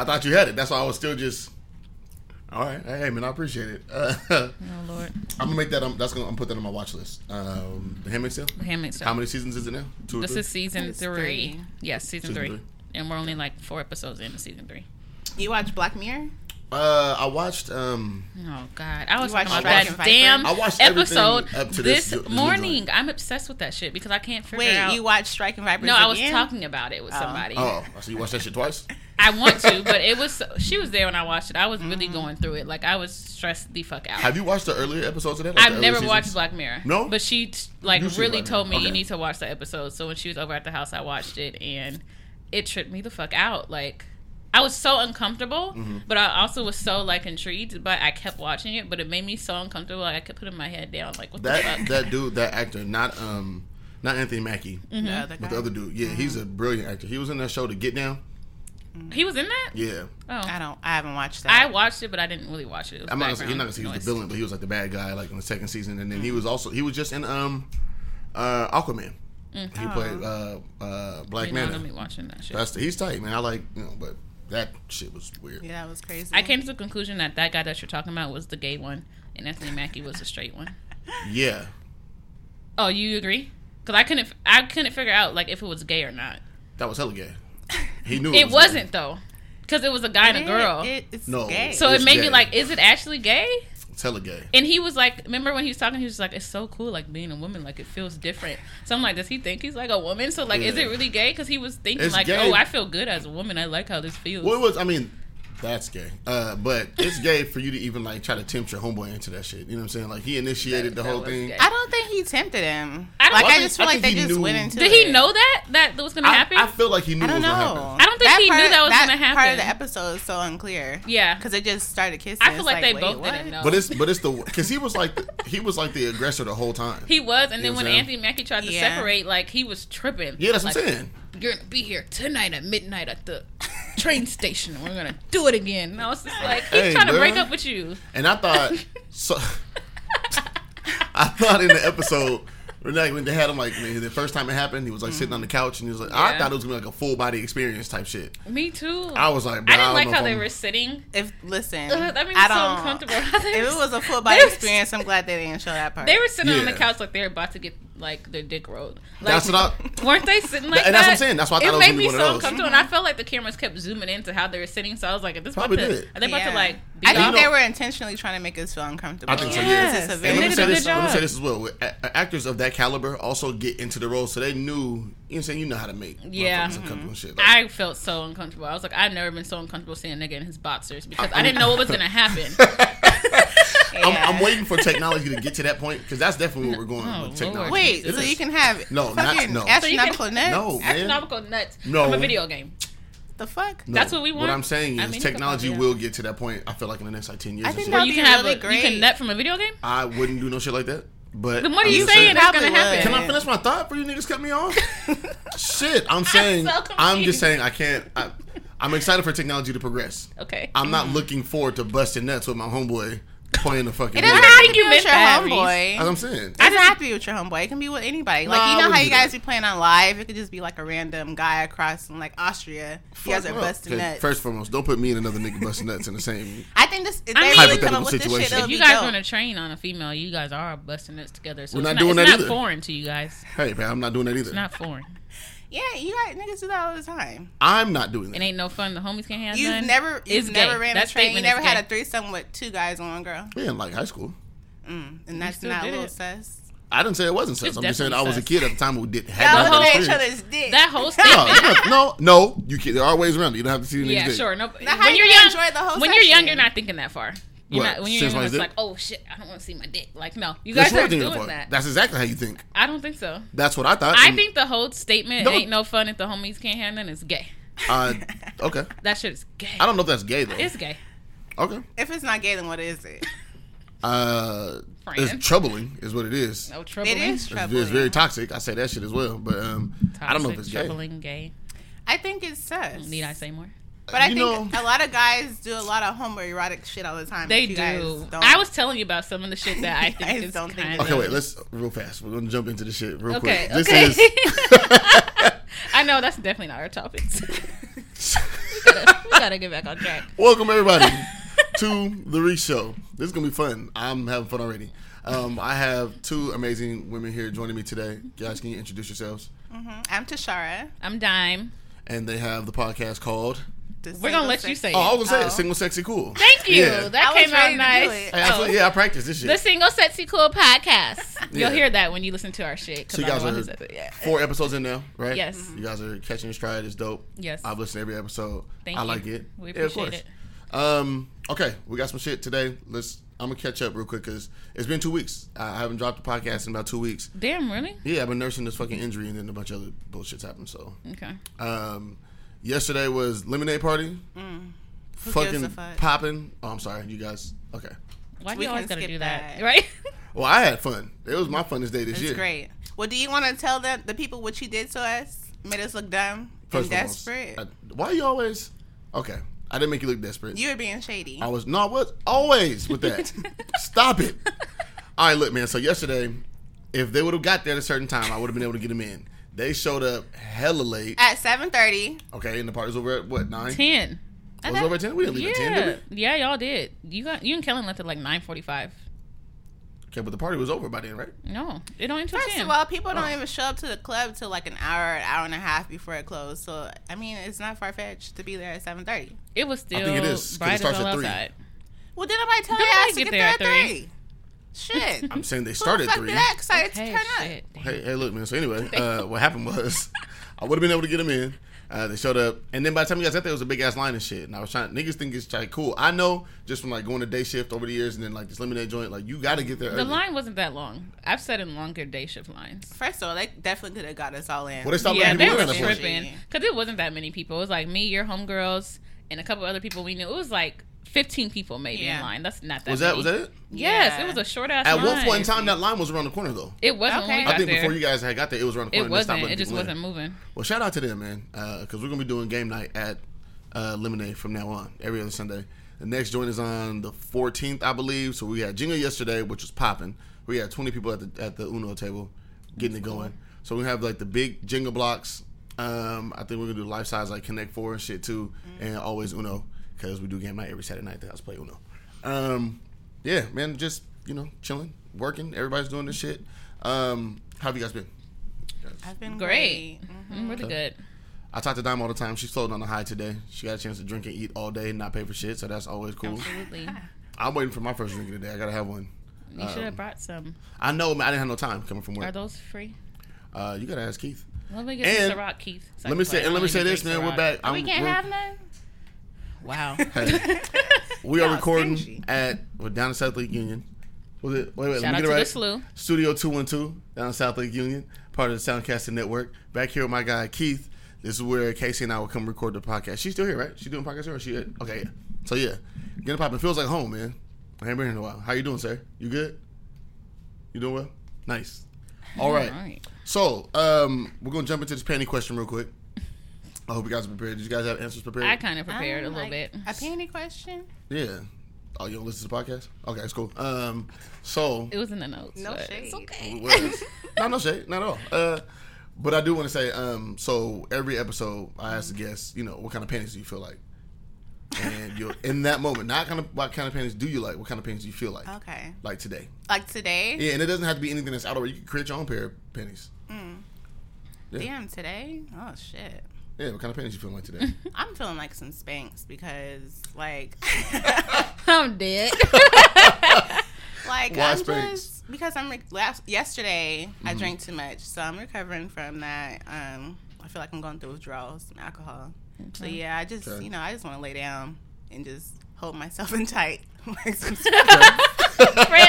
I thought you had it. That's why I was still just. All right, hey man, I appreciate it. Uh, Oh Lord, I'm gonna make that. Um, that's gonna. I'm put that on my watch list. Um, the Handmaid's Tale. The Handmaid's Tale. How many seasons is it now? Two or This three? is season three. three. Yes, season, Season three. three. and we're only like four episodes into season three. You watch Black Mirror? Uh, I watched. Um, Oh God, I was You talking watched about that Viper? damn I watched episode up to this this ju- new morning. joint. I'm obsessed with that shit because I can't figure Wait, out. you watch Striking Vipers? no, I was talking about it with Oh. somebody. oh, so you watched that shit twice? I want to, but it was she was there when I watched it. I was Mm. really going through it. Like I was stressed the fuck out. Have you watched the earlier episodes of that? Like I've never seasons? watched Black Mirror. No? but she like You've really told me Mirror. you need to watch the episode. So when she was over at the house, I watched it and it tripped me the fuck out. Like I was so uncomfortable, Mm-hmm. but I also was so like intrigued. But I kept watching it, but it made me so uncomfortable. Like I kept putting my head down. Like what the That fuck? that dude, that actor, not um, not Anthony Mackie, Mm-hmm. The but the other dude. Yeah, he's a brilliant actor. He was in that show, The Get Down. He was in that. Yeah, Oh, I don't. I haven't watched that. I watched it, but I didn't really watch it. it I'm not. Gonna say, he's not gonna say he was the villain, but he was like the bad guy, like in the second season, and then he was also he was just in um, uh, Aquaman. He played uh, uh, Black Manta. You're not gonna be watching that shit. That's he's tight, man. I like you know, but that shit was weird. yeah, that was crazy. I came to the conclusion that that guy that you're talking about was the gay one, and Anthony Mackie was the straight one. Yeah, Oh, you agree? Because I couldn't, I couldn't figure out like if it was gay or not. that was hella gay. He knew It was wasn't though, because it was a guy and a girl. It, it's No. gay. so it's it made gay. me like, is it actually gay? Gay. It's hella gay. And he was like, remember when he was talking? He was like, it's so cool, like being a woman, like it feels different. So I'm like, does he think he's like a woman? So like, is it really gay? Because he was thinking It's like, gay. oh, I feel good as a woman. I like how this feels. Well, it was. I mean, that's gay. Uh, but it's gay for you to even like try to tempt your homeboy into that shit. You know what I'm saying? Like he initiated That- the that whole thing. gay. I don't think he tempted him. I don't- like I I, just feel I like they he just knew- went into Did it. he know that that was gonna I, happen? I feel like he knew I don't gonna know. happen. I don't think he knew that was gonna happen. Part happen. of the episode is so unclear. yeah, because it just started kissing. I feel It's like, they wait, both what? didn't know. But it's but it's the because he was like the, he was like the aggressor the whole time. He was, and You then when Anthony Mackie tried to separate, like he was tripping. yeah, that's what I'm saying. You're gonna be here tonight at midnight at the train station. We're gonna do it again. And I was just like, he's Hey, trying to break up with you. And I thought so. I thought in the episode. when, Like when they had him like man, the first time it happened, he was like sitting on the couch and he was like, I thought it was gonna be like a full body experience type shit. Me too. I was like, bro, I didn't don't like how they I'm- were sitting. If listen, Ugh, that made me I so don't. uncomfortable. If it was a full body experience, I'm glad they didn't show that part. They were sitting on the couch like they were about to get like their dick rolled. Like, That's what I. Weren't they sitting like And that? that's what I'm saying. That's why I thought it it was made gonna me one so uncomfortable, and I felt like the cameras kept zooming into how they were sitting. So I was like, "Is this about to? did. Are they about Yeah. to like?" Be I think off? they were intentionally trying to make us feel uncomfortable. I think so. Yes. Yeah. This is a And let me say a good this. Let me say this as well. Actors of that caliber also get into the role, so they knew. You know, saying you know how to make Yeah. motherfuckers mm-hmm. uncomfortable shit. Like, I felt so uncomfortable. I was like, I've never been so uncomfortable seeing a nigga in his boxers because I didn't know what was gonna happen. I'm, Yeah. I'm waiting for technology to get to that point because that's definitely where we're going Oh, with technology. Lord. Wait, It so is. you can have No, not- fucking no. So can- astronomical nuts? No, man. Astronomical nuts No. from a video game. The fuck? No. That's what we want? What I'm saying I is mean, technology will get to that point. I feel like in the next like ten years. I or think so. that- you be can have really a, you can great. nut from a video game. I wouldn't do no shit like that. But Then what are I'm you just saying is gonna happen? Can I finish my thought for you niggas cut me off? Shit, I'm saying so I'm just saying I can't. I, I'm excited for technology to progress. Okay. I'm not looking forward to busting nuts with my homeboy playing the fucking. It video. doesn't have think to you be with your that, Reese. homeboy. That's what I'm saying. It doesn't have to be with your homeboy. It can be with anybody. Like Nah, you know how you guys that. be playing on live. It could just be like a random guy across in like Austria. you guys Fuck are up. busting Okay, nuts. First and foremost, don't put me and another nigga busting nuts in the same. I think this. If I they mean- really come Hypothetical up with this shit, situation. If you guys dope. want to train on a female, you guys are busting nuts together. So We're it's not not, doing it's that not either. foreign to you guys. Hey, man, I'm not doing that either. It's not foreign. Yeah, you guys niggas do that all the time. I'm not doing that. It that. ain't no fun. The homies can't have You've none. never, you've It's never gay. ran That a train. You statement never had gay. a threesome with two guys and one girl. We in like high school. Mm, and that's still not a did little it. sus. I didn't say it wasn't sex. It's I'm just saying I definitely was a sus. kid at the time who did had Y'all that look at each experience. other's dick. That whole No, statement. no, no, you can. There are ways around it. You don't have to see the niggas yeah, dick. sure. No, Now, how when you you're gonna young, enjoy the whole when you're young, session? you're not thinking that far. You're What? not, when you're Since young, it's dick? like, oh shit, I don't want to see my dick. Like, no, you guys what are I'm doing for. that. That's exactly how you think. I don't think so. That's what I thought. I And, think the whole statement No. "ain't no fun if the homies can't handle" none" is gay. Uh, okay. That shit is gay. I don't know if that's gay though. It's gay. Okay. If it's not gay, then what is it? Uh, Friend. it's troubling, is what it is. No trouble. It is It's, troubling. it's very toxic. I say that shit as well, but um, I don't know if it's gay. troubling, gay. I think it's sus. Need I say more? But I You think know- a lot of guys do a lot of homoerotic shit all the time. They if you guys do. I was telling you about some of the shit that I think is don't think kind Okay, wait. Let's real fast. We're gonna jump into the shit real Okay. quick. okay. This is I know that's definitely not our topics. We, gotta get back on track. Welcome everybody to the Reese Show. This is gonna be fun. I'm having fun already. Um, I have two amazing women here joining me today. Guys, can you introduce yourselves? Mhm. I'm Tashara. I'm Dime. And they have the podcast called. We're gonna single let you sex- say Oh, I was gonna say Oh. it. Single, sexy, cool. Thank you. Yeah. That I came out ready nice. it. Hey, I feel- Oh. yeah, I practiced this shit. The Single Sexy Cool podcast. You'll hear that when you listen to our shit. So you guys the one who are it. Yeah. four episodes in now, right? Yes. You guys are catching your stride. It's dope. Yes. I've listened to every episode. Thank I you. like it. We Yeah, of appreciate course. Um. Okay, we got some shit today. Let's. I'm gonna catch up real quick because it's been two weeks. I haven't dropped the podcast in about two weeks. Damn, really? Yeah, I've been nursing this fucking injury and then a bunch of other bullshit's happened. So, Okay. um, yesterday was lemonade party. Who fucking fuck? popping. Oh, I'm sorry, you guys. Okay. Why do We you always can gotta do that? that. Right? Well, I had fun. It was my funnest day this It's year. great. Well, do you want to tell the, the people what you did to us? Made us look dumb First and and foremost, desperate. I- why you always? Okay, I didn't make you look desperate. you were being shady. I was no, I was always with that. Stop it. All right, look, man. So yesterday, if they would have got there at a certain time, I would have been able to get them in. They showed up hella late. At 7.30. Okay, and the party was over at what nine? Ten. It was over at ten. We didn't leave Yeah. at ten, did we? Yeah, y'all did. You got you and Kellen left at like nine forty five. Okay, but the party was over by then, right? No, it don't until First ten. of all, people don't Oh. even show up to the club till like an hour, an hour and a half before it closed. So, I mean, it's not far fetched to be there at 7.30. it was still I think it is, 'cause it bright as starts hell at three. outside. Well, did nobody tell Did you ass to get get there there at at three? 3? Shit. I'm saying they Who started the fuck three. be that excited Okay, to turn shit. up? Hey, hey, look, man. So anyway, uh, what happened was, I would have been able to get them in. Uh, they showed up, and then by the time you guys got there, it was a big ass line and shit. And I was trying, niggas think it's like cool. I know just from like going to day shift over the years, and then like this lemonade joint, like you got to get there. The early. line wasn't that long. I've sat in longer day shift lines. First of all, they definitely could have got us all in. Well, they stopped yeah, they were in. at that point. tripping because it wasn't that many people. It was like me, your homegirls, and a couple other people we knew. It was like fifteen people maybe in line. That's not that. Was that many. was that it? Yes, Yeah. it was a short ass. Line. At line. one point in time, that line was around the corner though. it wasn't Okay. when we I got I think there. before you guys had got there, it was around the corner. it and they stopped wasn't. It just wasn't moving. Well, shout out to them, man, because we're gonna be doing game night at uh, Lemonade from now on, every other Sunday. The next joint is on the 14th, I believe. So we had Jenga yesterday, which was popping. We had 20 people at the at the Uno table, getting it going. So we have like the big Jenga blocks. Um, I think we're gonna do life size like Connect Four and shit too, and always Uno because we do game night every Saturday night. at The house play Uno. Um, yeah, man, just you know, chilling, working. Everybody's doing this shit. Um, how have you guys been? I've been Great. great. Mhm. Mm, really good. I talk to Dime all the time. She's floating on the high today. She got a chance to drink and eat all day and not pay for shit, so that's always cool. Absolutely. I'm waiting for my first drink of the day. I gotta have one. You should Um, have brought some. I know, man. I didn't have no time coming from work. Are those free? Uh, you gotta ask Keith. Let me get And- some Ciroc, Keith. Let me say, and let me say this, man. We're back. we I'm- can't we're- have none. Wow. Hey, we are recording stingy. at we're down in South Lake Union. Was it? Wait, wait. Shout let out me to get it the right. slew. Studio Two One Two down in South Lake Union, part of the Soundcasting Network. Back here with my guy Keith. This is where Casey and I will come record the podcast. She's still here, right? She doing podcast here, or she? Okay, yeah. So yeah, getting popping feels like home, man. I ain't been here in a while. How you doing, sir? You good? You doing well? Nice. All right. All right. So, um, we're gonna jump into this panty question real quick. I hope you guys are prepared. Did you guys have answers prepared? I kind of prepared a Um, little like, bit. A panty question? yeah. Oh, you don't listen to the podcast? Okay, it's cool. Um, so It was in the notes. No but shade. It's okay. what is- no, no shade, not at all. Uh, but I do want to say, um, so every episode I ask the guests, you know, what kind of panties do you feel like? And you're in that moment, not kind of what kind of panties do you like? What kind of panties do you feel like? Okay. Like today? Like today? Yeah, and it doesn't have to be anything that's out of. You can create your own pair of panties. Yeah. Damn, today? Oh, shit. Yeah, what kind of panties you feeling like today? I'm feeling like some Spanx because, like, I'm dead. like Why I'm Spanx? just because I'm re- last yesterday I Mm-hmm. drank too much, so I'm recovering from that. Um, I feel like I'm going through withdrawals from alcohol. So yeah, I just Okay. you know I just want to lay down and just hold myself in tight. like some Fred,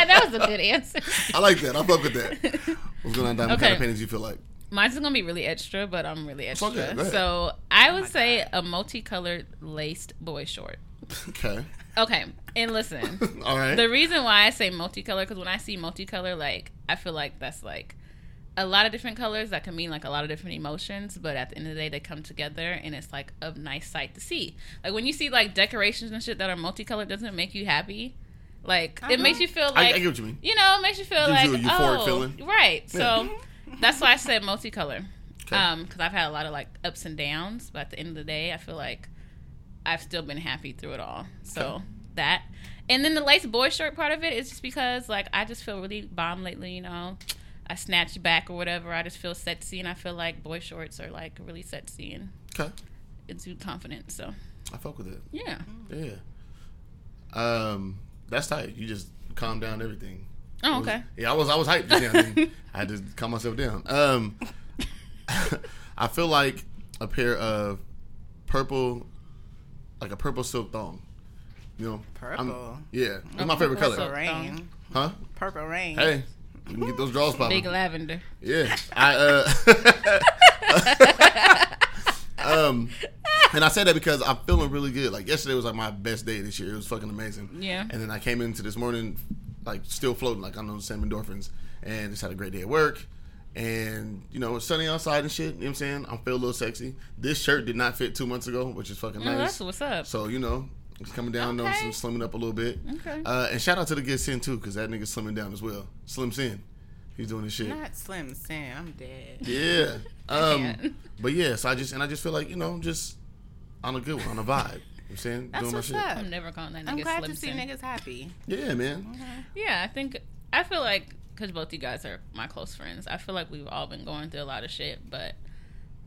that was a good answer. I like that. I fuck with that. What's going on, Dime? What kind Okay. of panties you feel like? Mine's gonna be really extra, but I'm really extra. okay, so I would my say a multicolored laced boy short. Okay. Okay, and listen. All right. The reason why I say multicolor because when I see multicolor, like I feel like that's like a lot of different colors that can mean like a lot of different emotions, but at the end of the day, they come together and it's like a nice sight to see. Like when you see like decorations and shit that are multicolored, doesn't it make you happy? Like it Uh-huh. makes you feel like I get what you mean. you know, it makes you feel Gives like you a euphoric oh, feeling. right. Yeah. So that's why I said multicolor. Okay. Um, because I've had a lot of like ups and downs, but at the end of the day, I feel like I've still been happy through it all. So that, and then the lace boy shirt part of it is just because like I just feel really bomb lately. You know, I snatched back or whatever. I just feel sexy, and I feel like boy shorts are like really sexy and Okay. exude confidence. So I fuck with it. yeah. Yeah. Um, that's tight. You just calm down everything. Oh, I was- okay. yeah, I was I was hyped just now. then I had to calm myself down. Um, I feel like a pair of purple, like a purple silk thong. You know, I'm- Purple. yeah, it's my favorite purple color. silk. Rain. Huh? Purple rain. Hey, you can get those draws popping. Big lavender. Yeah, I uh, um, and I say that because I'm feeling really good. Like yesterday was like my best day this year. It was fucking amazing. Yeah. And then I came into this morning like still floating, like I'm on the same endorphins, and just had a great day at work. And you know, it's sunny outside and shit. You know what I'm saying? I feel a little sexy. This shirt did not fit two months ago, which is fucking nice. that's what's up. So you know, it's coming down, Okay. some slimming up a little bit. Okay. Uh, and shout out to the good Sin too, because that nigga slimming down as well. Slim Sin, he's doing his shit. Not Slim Sin. I'm dead. Yeah. Um, but yeah, so I just and I just feel like you know just on a good one, on a vibe. You know what I'm saying That's doing my what's shit. up. I'm never calling that nigga I'm glad Slim to see Sin. niggas happy. Yeah, man. Yeah, I think I feel like because both you guys are my close friends, I feel like we've all been going through a lot of shit, but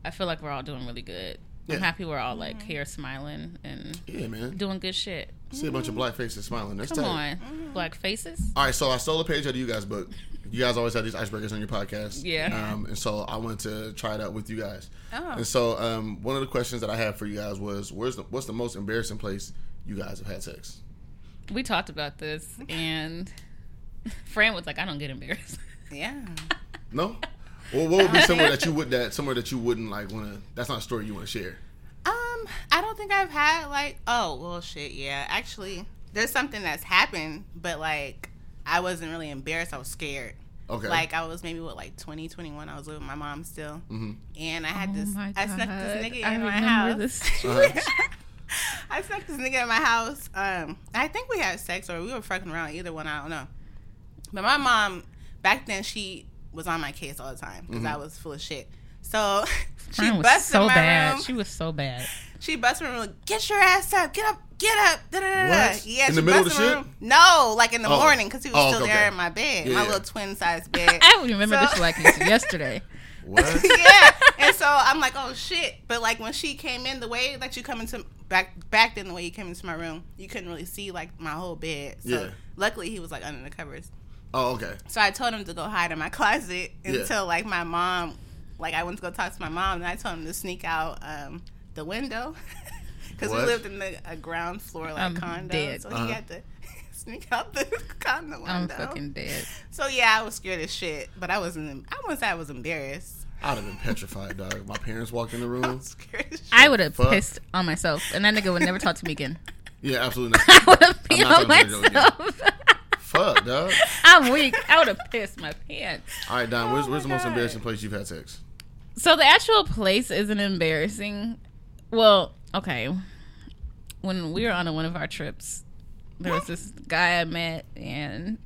I feel like we're all doing really good. Yeah. I'm happy we're all like mm-hmm. here smiling and Yeah, man. doing good shit. See a bunch of mm-hmm. black faces smiling. That's Come tight. on, mm-hmm. black faces. All right, so I stole a page out of you guys' book. You guys always have these icebreakers on your podcast. Yeah. Um, and so I wanted to try it out with you guys. Oh. And so um, one of the questions that I had for you guys was, "Where's the what's the most embarrassing place you guys have had sex?" We talked about this, and Fran was like, "I don't get embarrassed." Yeah. No. Well, what would be somewhere that you would that somewhere that you wouldn't like want to? That's not a story you want to share. Um, I don't think I've had like oh well shit, yeah. Actually there's something that's happened, but like I wasn't really embarrassed, I was scared. Okay. Like I was maybe what like 20, 21, I was living with my mom still. Mhm. And I had Oh this I snuck this God. nigga I in my house. this. Uh-huh. I snuck this nigga in my house. Um, I think we had sex or we were fucking around. Either one, I don't know. But my mom back then she was on my case all the time because I was full of shit. So she Fran was busted so my bad. room. She was so bad. She busted my room. Like, get your ass up. Get up. Get up. What? Yeah, In the middle of busted the my shit? room. No, like in the Oh. morning because he was Oh, still okay, there in my bed, Yeah, my little twin size bed. I don't remember So- this like it yesterday. What? yeah. And so I'm like, oh shit. But like when she came in, the way that you come into back back then, the way you came into my room, you couldn't really see like my whole bed. So Yeah. luckily he was like under the covers. Oh, okay. So I told him to go hide in my closet Yeah. until like my mom, like I went to go talk to my mom, and I told him to sneak out um, the window because we lived in the, a ground floor like I'm condo, dead. so Uh-huh. he had to sneak out the condo window. I'm fucking dead. So yeah, I was scared as shit, but I wasn't. I wouldn't say I was embarrassed. I'd have been petrified, dog. My parents walked in the I room. was scared as shit. I would have Fuck. pissed on myself, and that nigga would never talk to me again. Yeah, absolutely not. I would have I'm peed on talking to you again. myself. Fuck, dog. I'm weak. I would have pissed my pants. All right, Don. Where's, Oh where's the most embarrassing place you've had sex? So the actual place isn't embarrassing. Well, okay. When we were on one of our trips, there was this guy I met, and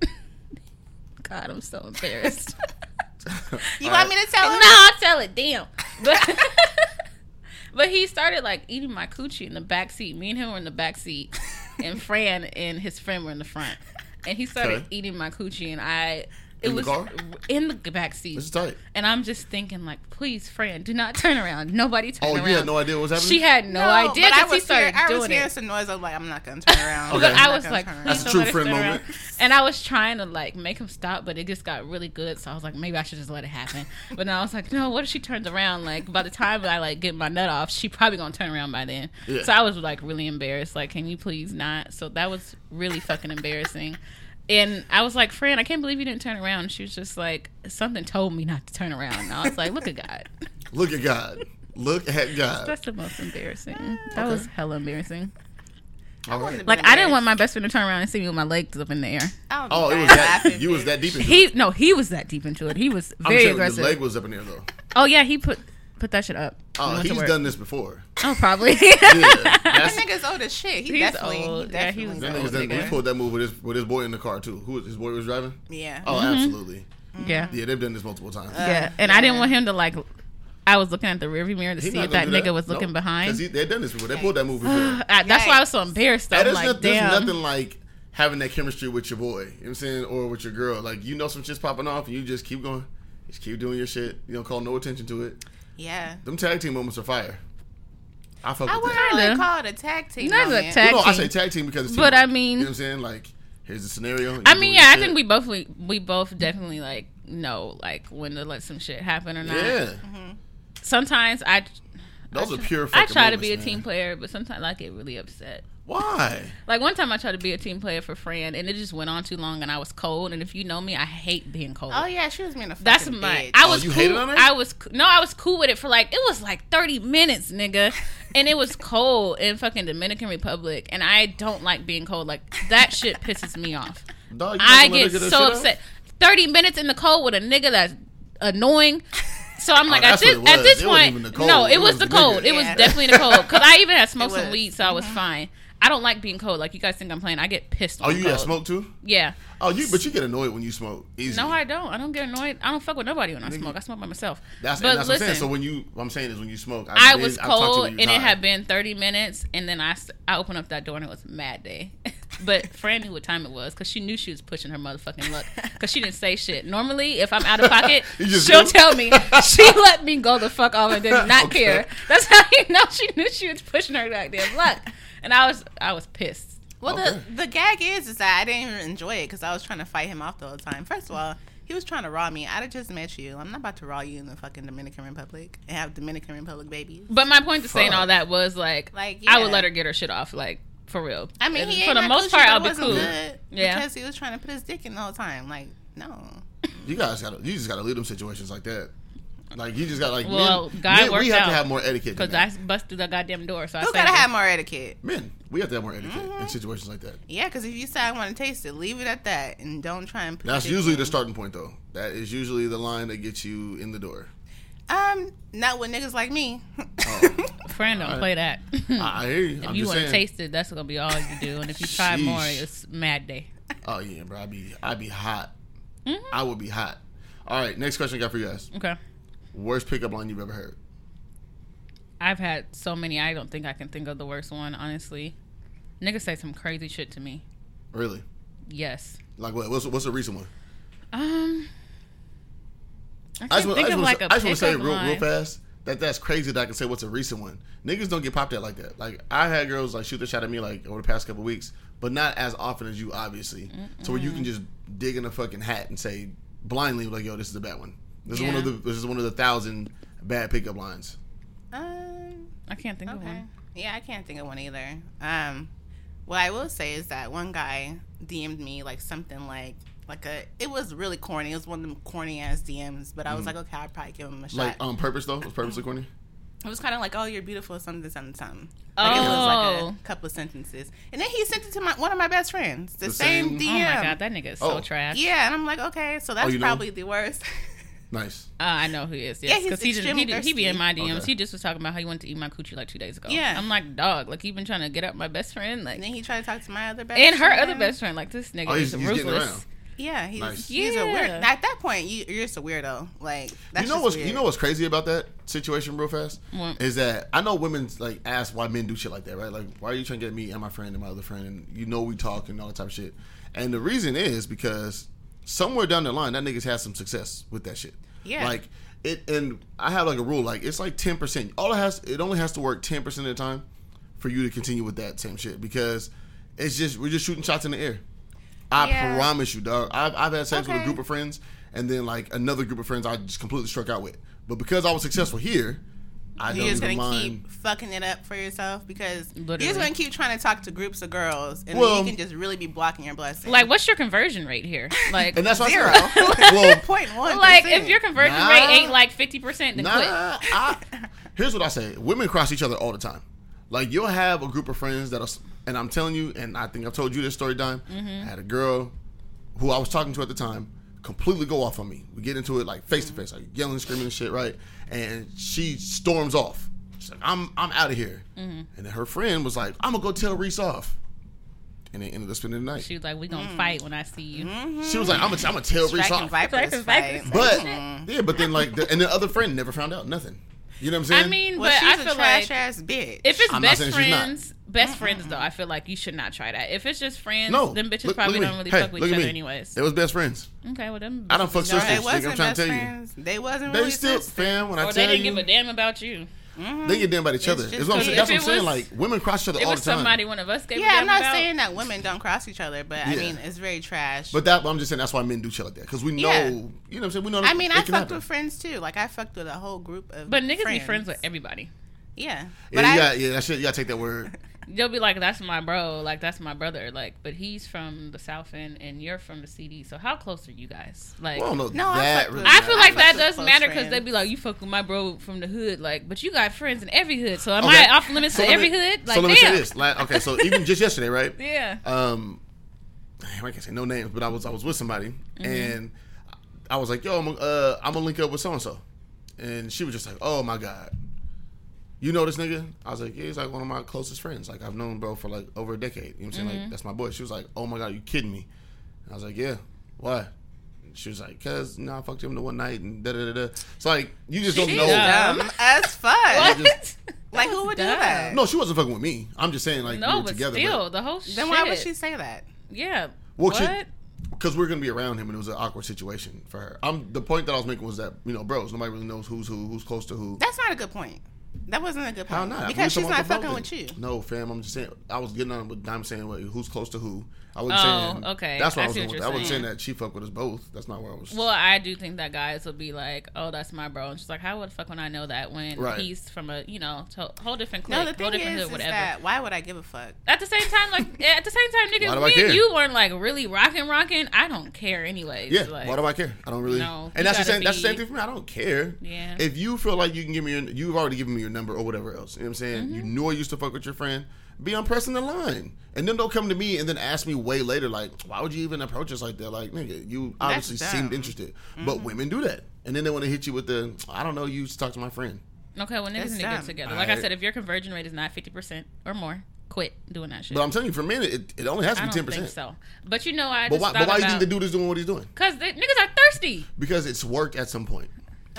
God, I'm so embarrassed. You want right. me to tell no. I'll tell it. Damn. But but he started like eating my coochie in the back seat. Me and him were in the back seat, and Fran and his friend were in the front. And he started Okay. eating my coochie, and I. It In the was car? in the back seat. This is tight. And I'm just thinking, like, please, Fran, do not turn around. Nobody turn Oh, around. Oh, you had no idea what was happening? She had no, idea but I because he was started hearing, I was hearing it. some noise. I was like, I'm not gonna turn around. Okay. I'm I not was gonna like, turn around. That's a true friend turn around. moment. And I was trying to like make him stop, but it just got really good. So I was like, maybe I should just let it happen. But then I was like, no, what if she turns around? Like by the time I like get my nut off, she probably gonna turn around by then. Yeah. So I was like really embarrassed. Like, can you please not? So that was really fucking embarrassing. And I was like, Fran, I can't believe you didn't turn around. She was just like, something told me not to turn around. And I was like, look at God. Look at God. Look at God. That's the most embarrassing. Ah. That was hella embarrassing. All wouldn't right. Like I didn't want my best friend to turn around and see me with my legs up in the air. I would be Oh, it was that. You was that deep into He it. no, he was that deep into it. He was I'm very aggressive. Your leg was up in there though. oh yeah, he put put that shit up. Oh, He went to he's work. done this before. Oh, probably. Yeah, That that's, nigga's old as shit. He He's definitely, old. he Yeah, he definitely was that old. nigga's done, nigga. he pulled that move with his with his boy in the car too. Who was his boy was driving? Yeah. Oh, mm-hmm. absolutely. yeah. Yeah, they've done this multiple times. Uh, yeah, and I didn't want him to like I was looking at the rearview mirror to He see if gonna that nigga was looking No, behind. Because they've done this before. They pulled that move before. I, that's why I was so Yikes. embarrassed. Though. I'm there's, like, no- there's nothing like having that chemistry with your boy. You know what I'm saying? Or with your girl. Like, you know some shit's popping off and you just keep going. Just keep doing your shit. You don't call no attention to it. Yeah. Them tag team moments are fire. I fuck I with wouldn't that. Kinda. really call it a tag team. Not a moment. tag- Well, no, I team. say tag team because it's But teamwork. I mean- you know what I'm saying? Like, here's the scenario. you I doing mean, yeah, I shit. think we both we, we both definitely like know like when to let some shit happen or not. Yeah. Sometimes I Those I are tr- pure I fucking try to be a moments, team player, but sometimes I get really upset. Why? Like one time I tried to be a team player for Fran, and it just went on too long, and I was cold. And if you know me, I hate being cold. Oh yeah, she was being a fucking That's my. bitch. I Oh, was you cool. hated on her? I was no, I was cool with it for like it was like thirty minutes, nigga, and it was cold in fucking Dominican Republic, and I don't like being cold. Like that shit pisses me off. Dog, you I gonna let her get so shit out? upset. Thirty minutes in the cold with a nigga that's annoying. So I'm oh, like, at Oh, that's this at this It point, even the cold. no, it, It was was the the cold. nigga. It was Yeah. definitely the cold because I even had smoked some weed, so I was mm-hmm. fine. I don't like being cold. Like you guys think I'm playing. I get pissed. Oh, you got smoke too? Yeah. Oh, you but you get annoyed when you smoke. Easy. No, I don't. I don't get annoyed. I don't fuck with nobody when I smoke. I smoke by myself. That's, but that's what I'm saying. So when you, what I'm saying is when you smoke, I I've was been- I've talked to you cold and it had been 30 minutes, and then I I opened up that door and it was mad day. but Fran knew what time it was because she knew she was pushing her motherfucking luck because she didn't say shit. Normally, if I'm out of pocket, she'll tell me. She let me go the fuck off and did not Okay. care. That's how you know she knew she was pushing her goddamn luck. And I was I was pissed. Well, Okay. the the gag is is that I didn't even enjoy it because I was trying to fight him off the whole time. First of all, he was trying to raw me. I'd have just met you. I'm not about to raw you in the fucking Dominican Republic and have Dominican Republic babies. But my point to saying Fuck. all that was like, Like, I would let her get her shit off, like for real. I mean, And he for the most part, I'll be cool. Yeah. because he was trying to put his dick in the whole time. Like, no. You guys gotta, you just gotta leave them situations like that. Like you just got like Well, men, guy men, worked we have out to have more etiquette. Because I that. bust through the goddamn door, so I Who saved gotta it. have more etiquette? men, we have to have more etiquette Mm-hmm. in situations like that. Yeah, because if you say I want to taste it, leave it at that, and don't try and. Put That's your usually in. the starting point, though. That is usually the line that gets you in the door. Um, not with niggas like me. Fran don't Alright. play that. I, I hear you. if I'm you want to taste it, that's gonna be all you do. And if you try more, it's mad day. Oh yeah, bro. I'd be, I'd be hot. Mhm. I would be hot. All right, next question I got for you guys. Okay. Worst pickup line you've ever heard. I've had so many. I don't think I can think of the worst one. Honestly, niggas say some crazy shit to me. Really? Yes. Like what? What's, what's a recent one? Um. I I just want, I just want like to a I just want to say pickup real, line. real fast that that's crazy that I can say what's a recent one. Niggas don't get popped at like that. Like I had girls like shoot the shot at me like over the past couple weeks, but not as often as you, obviously. So where you can just dig in a fucking hat and say blindly like, "Yo, this is a bad one. This is one of the this is one of the thousand bad pickup lines." Um, I can't think of one. Yeah, I can't think of one either. Um, what I will say is that one guy DM'd me like something like like a. It was really corny. It was one of them corny ass DMs, but I was like, okay, I'll probably give him a shot. Like on purpose though, it was purposely corny. it was kind of like, oh, you're beautiful, something, something, something. Like it was like Oh. a couple of sentences, and then he sent it to my one of my best friends. The, The same, same- DM. Oh my god, that nigga is so Oh. trash. Yeah, and I'm like, okay, so that's you know probably the worst. Nice. Uh, I know who he is. Yeah, Yes, he's because he, just- extremely he, he be in my DMs. Okay. He just was talking about how he went to eat my coochie like two days ago. Yeah. I'm like, dog, like you been trying to get up my best friend, like, and then he tried to talk to my other best and her friend. other best friend, like this nigga Oh, is he's, he's getting ruthless. around. Yeah, he's, Nice. he's a weird. At that point, you, you're just a weirdo. Like that's you know what's weird. you know what's crazy about that situation real fast What? is that I know women like ask why men do shit like that right like why are you trying to get me and my friend and my other friend and you know we talk and all that type of shit and the reason is because somewhere down the line that niggas has some success with that shit Yeah. like it and I have like a rule like it's like ten percent all it has it only has to work ten percent of the time for you to continue with that same shit because it's just we're just shooting shots in the air. I Yeah. promise you, dog. I've, I've had sex with a group of friends, and then like another group of friends I just completely struck out with. But because I was successful here, I You're just gonna mind. keep fucking it up for yourself because you're just gonna keep trying to talk to groups of girls, and Well- then you can just really be blocking your blessing. Like, what's your conversion rate here? Like, And that's why zero. I said, well, point one. like if your conversion Nah. rate ain't like fifty percent, then nah. quit. I, here's what I say: women cross each other all the time. Like you'll have a group of friends that are, and I'm telling you, and I think I've told you this story time. Mm-hmm. I had a girl who I was talking to at the time completely go off on me. We get into it like face to face, like yelling, screaming, and shit, right? And she storms off. She's like, "I'm I'm out of here." Mm-hmm. And then her friend was like, "I'm gonna go tell Reese off," and they ended up spending the night. She was like, "We Mm. gonna fight when I see you." She was like, "I'm gonna I'm gonna tell Reese off," vipers Striking fight. vipers. but Mhm. yeah, but then like, the, and the other friend never found out nothing. You know what I'm saying? I mean, Well, but she's I a feel trash like ass bitch. if it's I'm best saying she's not. friends, best friends though, I feel like you should not try that. If it's just friends, no, them bitches Look- probably look don't really Hey, fuck with look each at other me. anyways. It was best friends. Okay, well them. I don't fuck bitches- no, sisters. they nigga, I'm wasn't trying best to tell you. friends. They wasn't They really still, sisters. fam. When I Or they didn't you, give a damn about you. They get damn by each It's other. just what I'm, because that's what I'm it saying. was- Like women cross each other It all was the time. somebody one of us gave Yeah, I'm not about. saying that women don't cross each other, but I mean it's very trash. But that, I'm just saying that's why men do shit like that because we know, Yeah. you know, what I'm saying we know. I mean, I can fucked happen. with friends too. Like I fucked with a whole group of. But niggas friends. be friends with everybody. Yeah, Yeah, but you I, got, yeah, that shit. You gotta take that word. They'll be like, "That's my bro," like that's my brother, like, but he's from the South End and you're from the CD. So how close are you guys? Like, Well, I don't know No, that. fuck with- really I feel like fuck that does close matter because they'd be like, "You fuck with my bro from the hood," like, but you got friends in every hood. So am Okay. I off limits So to every me- hood? Like, so let me damn. say this. Like, okay, so even just yesterday, right? Yeah. Um, I can't say no names, but I was I was with somebody Mm-hmm. and I was like, "Yo, I'm gonna, uh, I'm gonna link up with so and so," and she was just like, "Oh my god." You know this nigga? I was like, yeah, he's like one of my closest friends. Like I've known bro for like over a decade. You know what I'm saying? Mm-hmm. Like that's my boy. She was like, oh my god, you kidding me? And I was like, yeah. Why? She was like, cause you know I fucked him the one night and da da da da. So like you just don't She know. dumb. dumb as fuck. What? Like who would do dumb. that? No, she wasn't fucking with me. I'm just saying like we no, were but together. still, the whole shit. Then why would she say that? Yeah. Well, what? because we are gonna be around him and it was an awkward situation for her. I'm the point that I was making was that you know, bros, nobody really knows who's who, who's close to who. That's not a good point. That wasn't a good point. How not? Because We she's not fucking with you. No, fam. I'm just saying. I was getting on with Diamond saying who's close to who. I wasn't Oh, saying. okay. That's what I I, was see going what with. you're I wasn't saying saying. that she fucked with us both. That's not where I was. Well, I do think that guys would be like, "Oh, that's my bro," and she's like, "How would fuck when I know that when Right. he's from a you know to- whole different clique, No, the whole thing different is, hood, is whatever." that why would I give a fuck? At the same time, like at the same time, Why do niggas, me and you weren't like really rocking, rocking. I don't care anyways. yeah. like, why do I care? I don't really. No, and that's the gotta same. That's the same thing for me. I don't care. Yeah. If you feel like you can give me, your, you've already given me your number or whatever else. You know what I'm saying? Mm-hmm. You knew I used to fuck with your friend. Be on pressing the line, and then they'll come to me and then ask me way later, like, why would you even approach us like that? Like, nigga, you obviously seemed interested, but women do that, and then they want to hit you with the, I don't know, you used to talk to my friend. Okay, well, niggas That's need to get together. Like I said, if your conversion rate is not fifty percent or more, quit doing that shit. But I'm telling you, for men, it, it only has to I be don't ten think percent. so. But you know, I But just why? But why do you think the dude is doing what he's doing? because niggas are thirsty. Because it's worked at some point.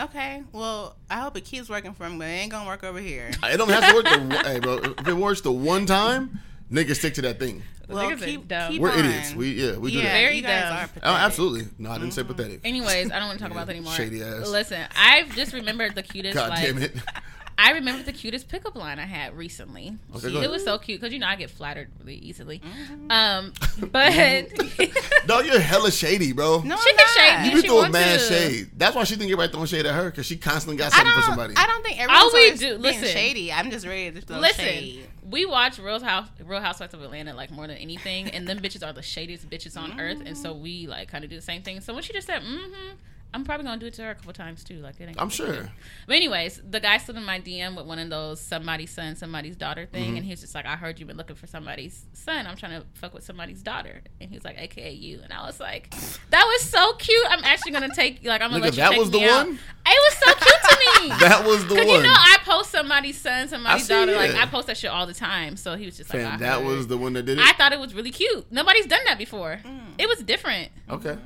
Okay, well, I hope it keeps working for him, but it ain't gonna work over here. It don't have to work. The, one- hey, bro, if it works the one time, niggas stick to that thing. Well, niggas keep, dumb. keep We're on. idiots. We yeah, we do yeah, that. Very you guys dumb. are Oh, pathetic. absolutely. No, I didn't say mm-hmm. pathetic. Anyways, I don't want to talk about that anymore. Shady ass. Listen, I've just remembered the cutest. God like, damn it. I remember the cutest pickup line I had recently. Okay, it was so cute because you know I get flattered really easily. Mm-hmm. Um, but Dog, you're hella shady, bro. No, She I'm can shade you if be throwing mad to. shade. That's why she think everybody throwing shade at her because she constantly got I something for somebody. I don't think All everyone's we always do- being listen. shady. I'm just ready to throw listen, shade. we watch Real House, Real Housewives of Atlanta like more than anything, and them bitches are the shadiest bitches on earth, and so we like kind of do the same thing. So when she just said, "Mm-hmm," I'm probably gonna do it to her a couple times too. Like it ain't. I'm gonna be a big sure. deal. But anyways, the guy slid in my DM with one of those somebody's son, somebody's daughter thing, Mm-hmm. and he was just like, "I heard you've been looking for somebody's son. I'm trying to fuck with somebody's daughter," and he was like, "AKA you," and I was like, "That was so cute. I'm actually gonna take like I'm gonna Nigga, let you that check was the me out." one? It was so cute to me. That was the Cause one. you know I post somebody's son, somebody's see, daughter. Like. I post that shit all the time. So he was just like, I that heard. was the one that did it. I thought it was really cute. Nobody's done that before. Mm. It was different, okay.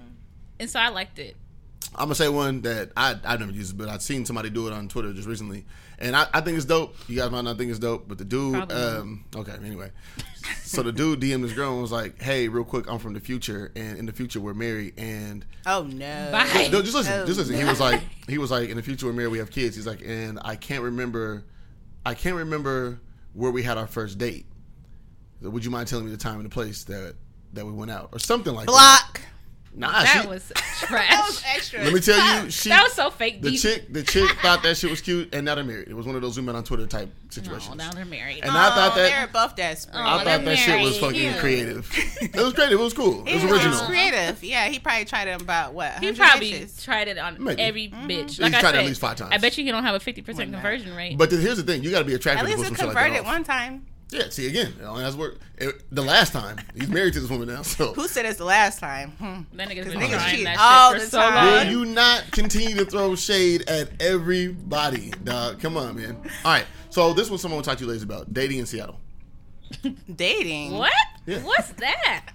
and so I liked it. I'm gonna say one that I I never used but I've seen somebody do it on Twitter just recently, and I, I think it's dope. You guys might not think it's dope, but the dude, Probably um, okay, anyway. so the dude DM this girl and was like, "Hey, real quick, I'm from the future, and in the future we're married, and Oh no. Bye. no, just listen, Oh, just listen." He was like, he was like, in the future we're married, we have kids. He's like, and I can't remember, I can't remember where we had our first date. Would you mind telling me the time and the place that that we went out, or something like that? Block. Nah, That she, was That trash. was extra. let me tell you, she that was so fake. the deep. chick, the chick thought that shit was cute, and now they're married. It was one of those zoom in on Twitter type No, situations. now they're married. and I thought they're that both desperate. Oh, I they're thought that shit was fucking Yeah. creative. it was creative. It was cool. It was It original. creative. Yeah, he probably tried it about what? he probably bitches? tried it on Maybe. every Mm-hmm. bitch. He's Like I tried it said, at least five times. I bet you he don't have a fifty percent conversion rate. But then here's the thing: you got to be attracted At to least pull it some shit like that converted off. one time. Yeah. See again, it only has worked. It, the last time he's married to this woman now. So Who said it's the last time? Hmm. that nigga's 'Cause been niggas trying cheat that all for the so time. will you not continue to throw shade at everybody, dog? Come on, man. All right. So this was someone we talked to you ladies about dating in Seattle. Dating. What? Yeah. What's that?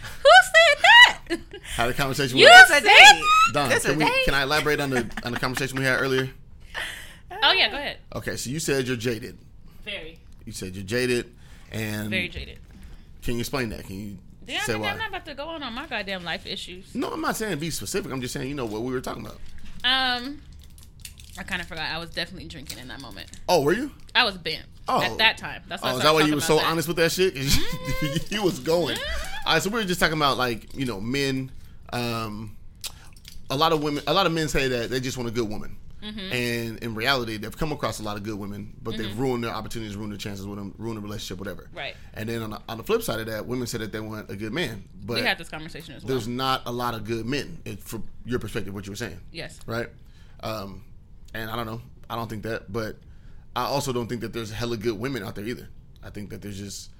Who said that? Had a conversation You with It's a said that? Don. This a Can, we, date? can I elaborate on the on the conversation we had earlier? Oh yeah, go ahead. Okay, so you said you're jaded. Very, You said you're jaded, and very jaded. can you explain that? Can you Damn, say nigga, why? I'm not about to go on on my goddamn life issues. No, I'm not saying be specific. I'm just saying you know what we were talking about. Um, I kind of forgot. I was definitely drinking in that moment. Oh, were you? I was bent Oh. at that time. That's why Oh, is that why you were so that. honest with that shit? you, you was going. All right, so we were just talking about like you know men. Um, a lot of women, a lot of men say that they just want a good woman, Mm-hmm. and in reality, they've come across a lot of good women, but they've ruined their opportunities, ruined their chances with them, ruined the relationship, whatever. Right. And then on the, on the flip side of that, women say that they want a good man, but We had this conversation as well. there's not a lot of good men. It, from your perspective, what you were saying Yes. right? Um, and I don't know. I don't think that, but I also don't think that there's hella good women out there either. I think that there's just,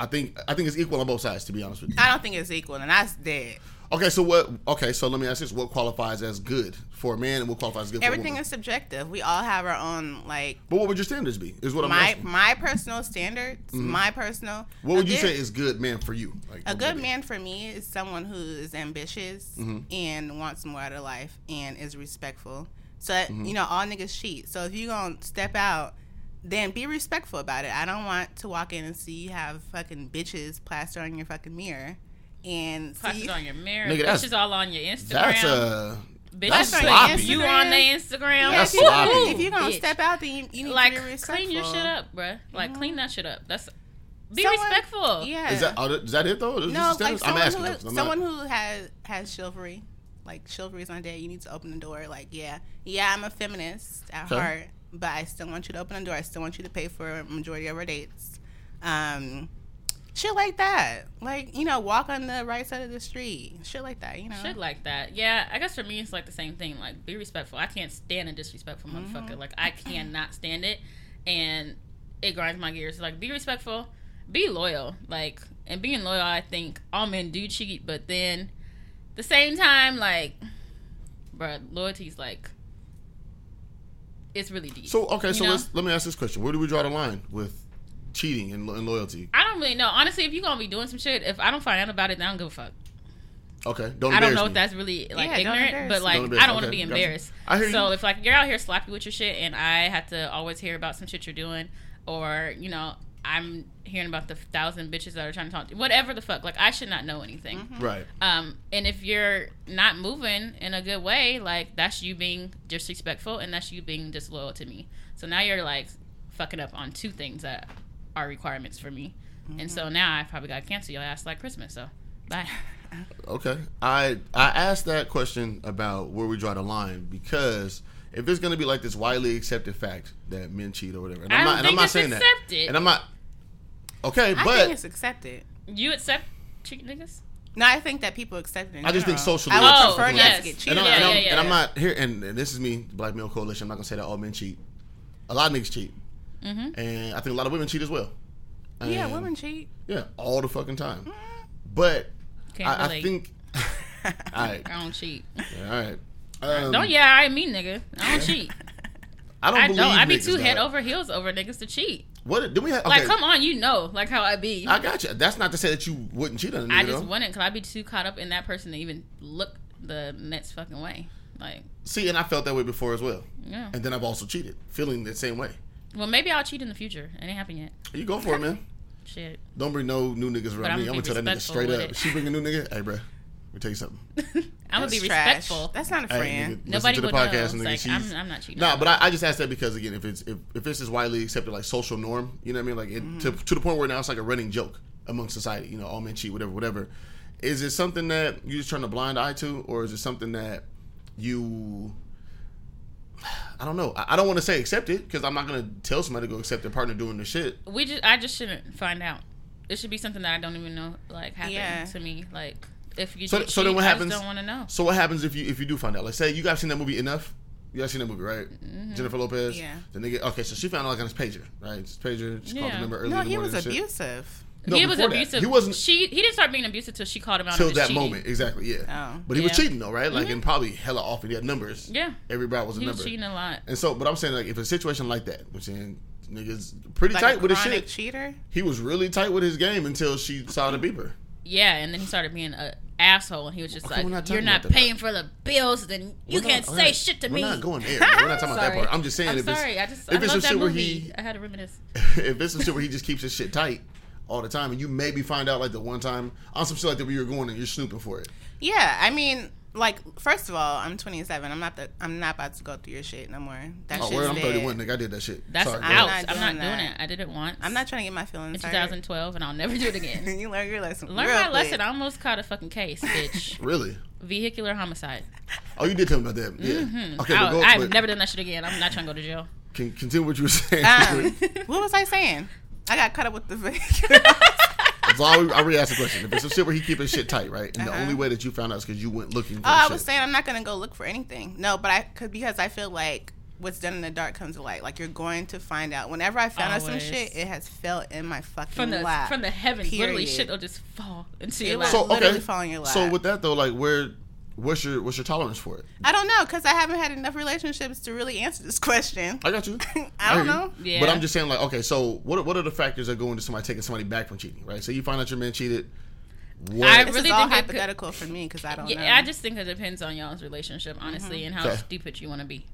I think I think it's equal on both sides. To be honest with you. I don't think it's equal, and that's dead. Okay, so what? Okay, so let me ask this: What qualifies as good for a man, and what qualifies as good for a Everything is subjective. We all have our own like but what would your standards be? Is what I'm my asking. my personal standards. My personal. What would you good- say is good man for you? Like A good man for me is someone who is ambitious Mm-hmm. and wants more out of life and is respectful. So Mm-hmm. you know, all niggas cheat. So if you gonna step out, then be respectful about it. I don't want to walk in and see you have fucking bitches plastered on your fucking mirror and Plastered see on your mirror. Nigga, that's- bitches all on your Instagram. That's a bitches that's put sloppy. You Instagram. on the Instagram. That's if, you, sloppy. if you're gonna Bitch. step out, then you, you need like to be respectful. clean your shit up, bruh. Like clean that shit up. That's be Someone- respectful. Yeah. Is that oh, is that it though? Is No, like standards? I'm someone asking. who, though, 'cause I'm someone not- who has has chivalry, like chivalry is on deck. You need to open the door. Like, yeah, yeah, I'm a feminist at Okay. heart, but I still want you to open the door. I still want you to pay for a majority of our dates. Um, shit like that. Like, you know, walk on the right side of the street. Shit like that. You know. Shit like that. Yeah, I guess for me it's like the same thing. Like be respectful. I can't stand a disrespectful Mm-hmm. motherfucker. Like I cannot stand it, and it grinds my gears. Like be respectful, be loyal. Like and being loyal, I think all men do cheat, but then the same time, like, bruh, loyalty's like it's really deep. So okay, so know? let's let me ask this question: Where do we draw the line with cheating and, lo- and loyalty? I don't really know. Honestly, if you're gonna be doing some shit, if I don't find out about it, then I don't give a fuck. Okay, don't. I don't know me. if that's really like Yeah, ignorant, but like Don't I don't want to okay, be gotcha. embarrassed. I hear so you. if like you're out here sloppy with your shit, and I have to always hear about some shit you're doing, or you know I'm hearing about the thousand bitches that are trying to talk to whatever the fuck, like I should not know anything. Mm-hmm. right. Um, and if you're not moving in a good way, like that's you being disrespectful, and that's you being disloyal to me. So now you're like fucking up on two things that are requirements for me, and so mm-hmm. now I probably got to cancel your ass like Christmas. So bye. Okay. I I asked that question about where we draw the line because if it's gonna be like this widely accepted fact that men cheat or whatever, and I I'm don't not, and I'm not it's saying that, accepted. and I'm not. Okay, I but think it's accepted. You accept cheat niggas? No, I think that people accept it. In I just think general. socially I would acceptable. prefer Oh, not yes. to get and cheated. I'm, Yeah, and, I'm, yeah, yeah, and I'm not here, and, and this is me, Black Male Coalition. I'm not gonna say that all men cheat. A lot of niggas cheat, Mm-hmm. and I think a lot of women cheat as well. Yeah, women cheat. Yeah, all the fucking time. But Can't I, I think. right, I don't cheat. all right. Um, don't yeah, I mean nigga. I don't cheat. I don't I believe don't. I be too head over heels over niggas to cheat. What do we have? Okay, Like, come on, you know, like how I be. I got you. That's not to say that you wouldn't cheat on a nigga. I just though. wouldn't, cause I'd be too caught up in that person to even look the next fucking way. Like, See, and I felt that way before as well. yeah. And then I've also cheated, feeling the same way. Well, maybe I'll cheat in the future. It ain't happened yet. You go for it, man. Shit. Don't bring no new niggas But around I'm me. I'm gonna gonna tell that nigga straight up. it. She bring a new nigga. Hey, bro, let me tell you something. I'm gonna be That's trash. respectful. That's not a Hey, friend. nigga, Nobody listen to the would podcast, know. and It's nigga, like, she's. I'm, I'm not cheating. Nah, but I, I just asked that because again, if it's if, if this is widely accepted like social norm, you know what I mean, like it, to mm-hmm. to the point where now it's like a running joke among society. You know, all men cheat, whatever, whatever. Is it something that you just turn a blind eye to, or is it something that you? I don't know. I, I don't want to say accept it because I'm not gonna tell somebody to go accept their partner doing the shit. we just, I just shouldn't find out. It should be something that I don't even know, like happened Yeah. to me. Like, if you So- do so then cheat, what I happens- just don't want to know. So what happens if you if you do find out? Like, say you guys seen that movie Enough. You guys seen that movie, right? Mm-hmm. Jennifer Lopez. Yeah. The nigga. Okay, so she found out like on his pager, right? His pager. She called the Yeah. number early No, in the he was and shit. abusive. No, he was before that. abusive. He wasn't She he didn't start being abusive till she called him out. till that cheating. moment. Exactly. Yeah. Oh. But he was Yeah. Mm-hmm. cheating though, right? Like, and probably hella off. And he had numbers. Yeah, Every bride was a he was number. cheating a lot. And so, but I'm saying like, if a situation like that, which saying niggas pretty Like tight a with his chronic shit. cheater. He was really tight with his game until she saw the beeper. Yeah, and then he started being a asshole, and he was just Okay, like, not "You're not about that paying for the bills, then you We're can't not- say alright, shit to we're me." not going there. We're not talking about that part. I'm just saying I'm if it's sorry. I just if I it's love some that shit where movie. he I had to reminisce. if it's some shit where he just keeps his shit tight all the time, and you maybe find out like the one time on some shit like that where you're going and you're snooping for it. Yeah, I mean, like first of all, I'm 27. I'm not the. I'm not about to go through your shit no more. That Oh, shit's word, I'm 31, nigga. I did that shit. That's Sorry, out. go not ahead. I'm not doing doing it. I did it once. I'm not trying to get my feelings in hurt. 2012, and I'll never do it again. you learn your lesson. Learn my quick. lesson. I almost caught a fucking case, bitch. Really? Vehicular homicide. Oh, you did tell me about that. Yeah. Hmm. Okay, I, but go, I've never done that shit again. I'm not trying to go to jail. Can continue what you were saying. Um, what was I saying? I got caught up with the. so I, I re-asked the question. If it's some shit where he keep his shit tight, right? And the Uh-huh. only way that you found out is because you went looking for Oh, the I shit. was saying I'm not gonna go look for anything. No, but I could because I feel like what's done in the dark comes to light. Like you're going to find out. Whenever I found out some shit, it has fell in my fucking From the lap. from the heavens, literally shit will just fall into It your will lap. so literally okay. fall in your lap. So with that though, like where, what's your what's your tolerance for it? I don't know because I haven't had enough relationships to really answer this question. I got you. I don't hear you. know. Yeah. But I'm just saying, like, okay, so what what are the factors that go into somebody taking somebody back from cheating, right? So you find out your man cheated. What? I This really is all think it could- hypothetical for me because I don't yeah, know. I just think it depends on y'all's relationship, mm-hmm. honestly, and how Okay. stupid you want to be.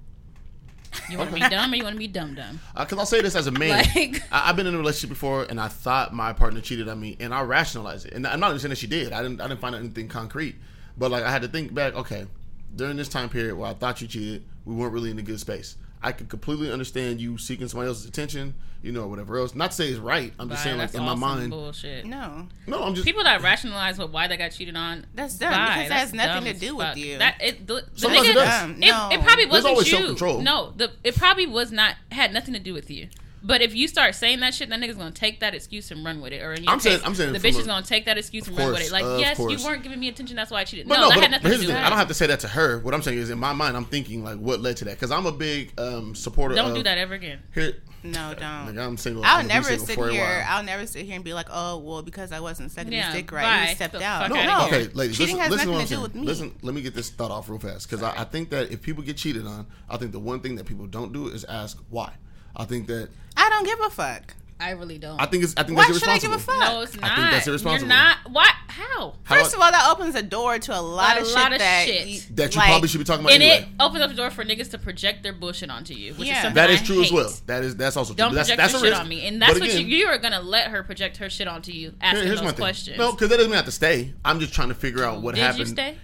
You want to be dumb or you want to be dumb dumb? Uh, because I'll say this as a man. Like- I, I've been in a relationship before, and I thought my partner cheated on me, and I rationalized it. And I'm not even saying that she did. I didn't. I didn't find anything concrete. But like, I had to think back. Okay, during this time period where I thought you cheated, we weren't really in a good space. I could completely understand you seeking somebody else's attention, you know, whatever else. Not to say it's right. I'm just Bye, saying, like that's in my mind, bullshit. no, no, I'm just People that rationalize with why they got cheated on, That's dumb, bye, because it that's has nothing to do with you. That it, the, the Sometimes nigga, it. It, no. it probably There's wasn't always you. self-control. No, the it probably was not had nothing to do with you. But if you start saying that shit, that nigga's gonna take that excuse and run with it. Or in your I'm saying- I'm saying the bitch a- is gonna take that excuse and Of run with it. Like, of yes, course. you weren't giving me attention. That's why I cheated. But no, no, that but, had but nothing here's to do thing. with I don't have to say that to her. What I'm saying is, in my mind, I'm thinking like, what led to that? Because I'm a big um, supporter. Don't of, do that ever again. Here, no, don't. like, I'm single. I'll I'm never single sit for here. I'll never sit here and be like, "Oh, well, because I wasn't sucking Yeah, his dick right, bye. he stepped The out." No, No, outta here. okay, ladies, Cheating listen, has listen nothing to do with me. Listen, let me get this thought off real fast because I, I think that if people get cheated on, I think the one thing that people don't do is ask why. I think that I don't give a fuck. I really don't. I think it's I think that's irresponsible. Why that's should I irresponsible. give a fuck? no, it's I not. think that's irresponsible. You're not. What? How? How First of all, that opens a door to a lot of shit. A lot of that shit. you, that you like, probably should be talking about and anyway. it opens up the door for niggas to project their bullshit onto you, which Yeah. is something That is I true as hate. well. That is that's also true. Don't that's, project that's your a shit risk. on me, and that's But what again, you you are gonna let her project her shit onto you, asking here- here's those my thing. questions. No, because that doesn't mean I have to stay. I'm just trying to figure out what Did happened. you stay?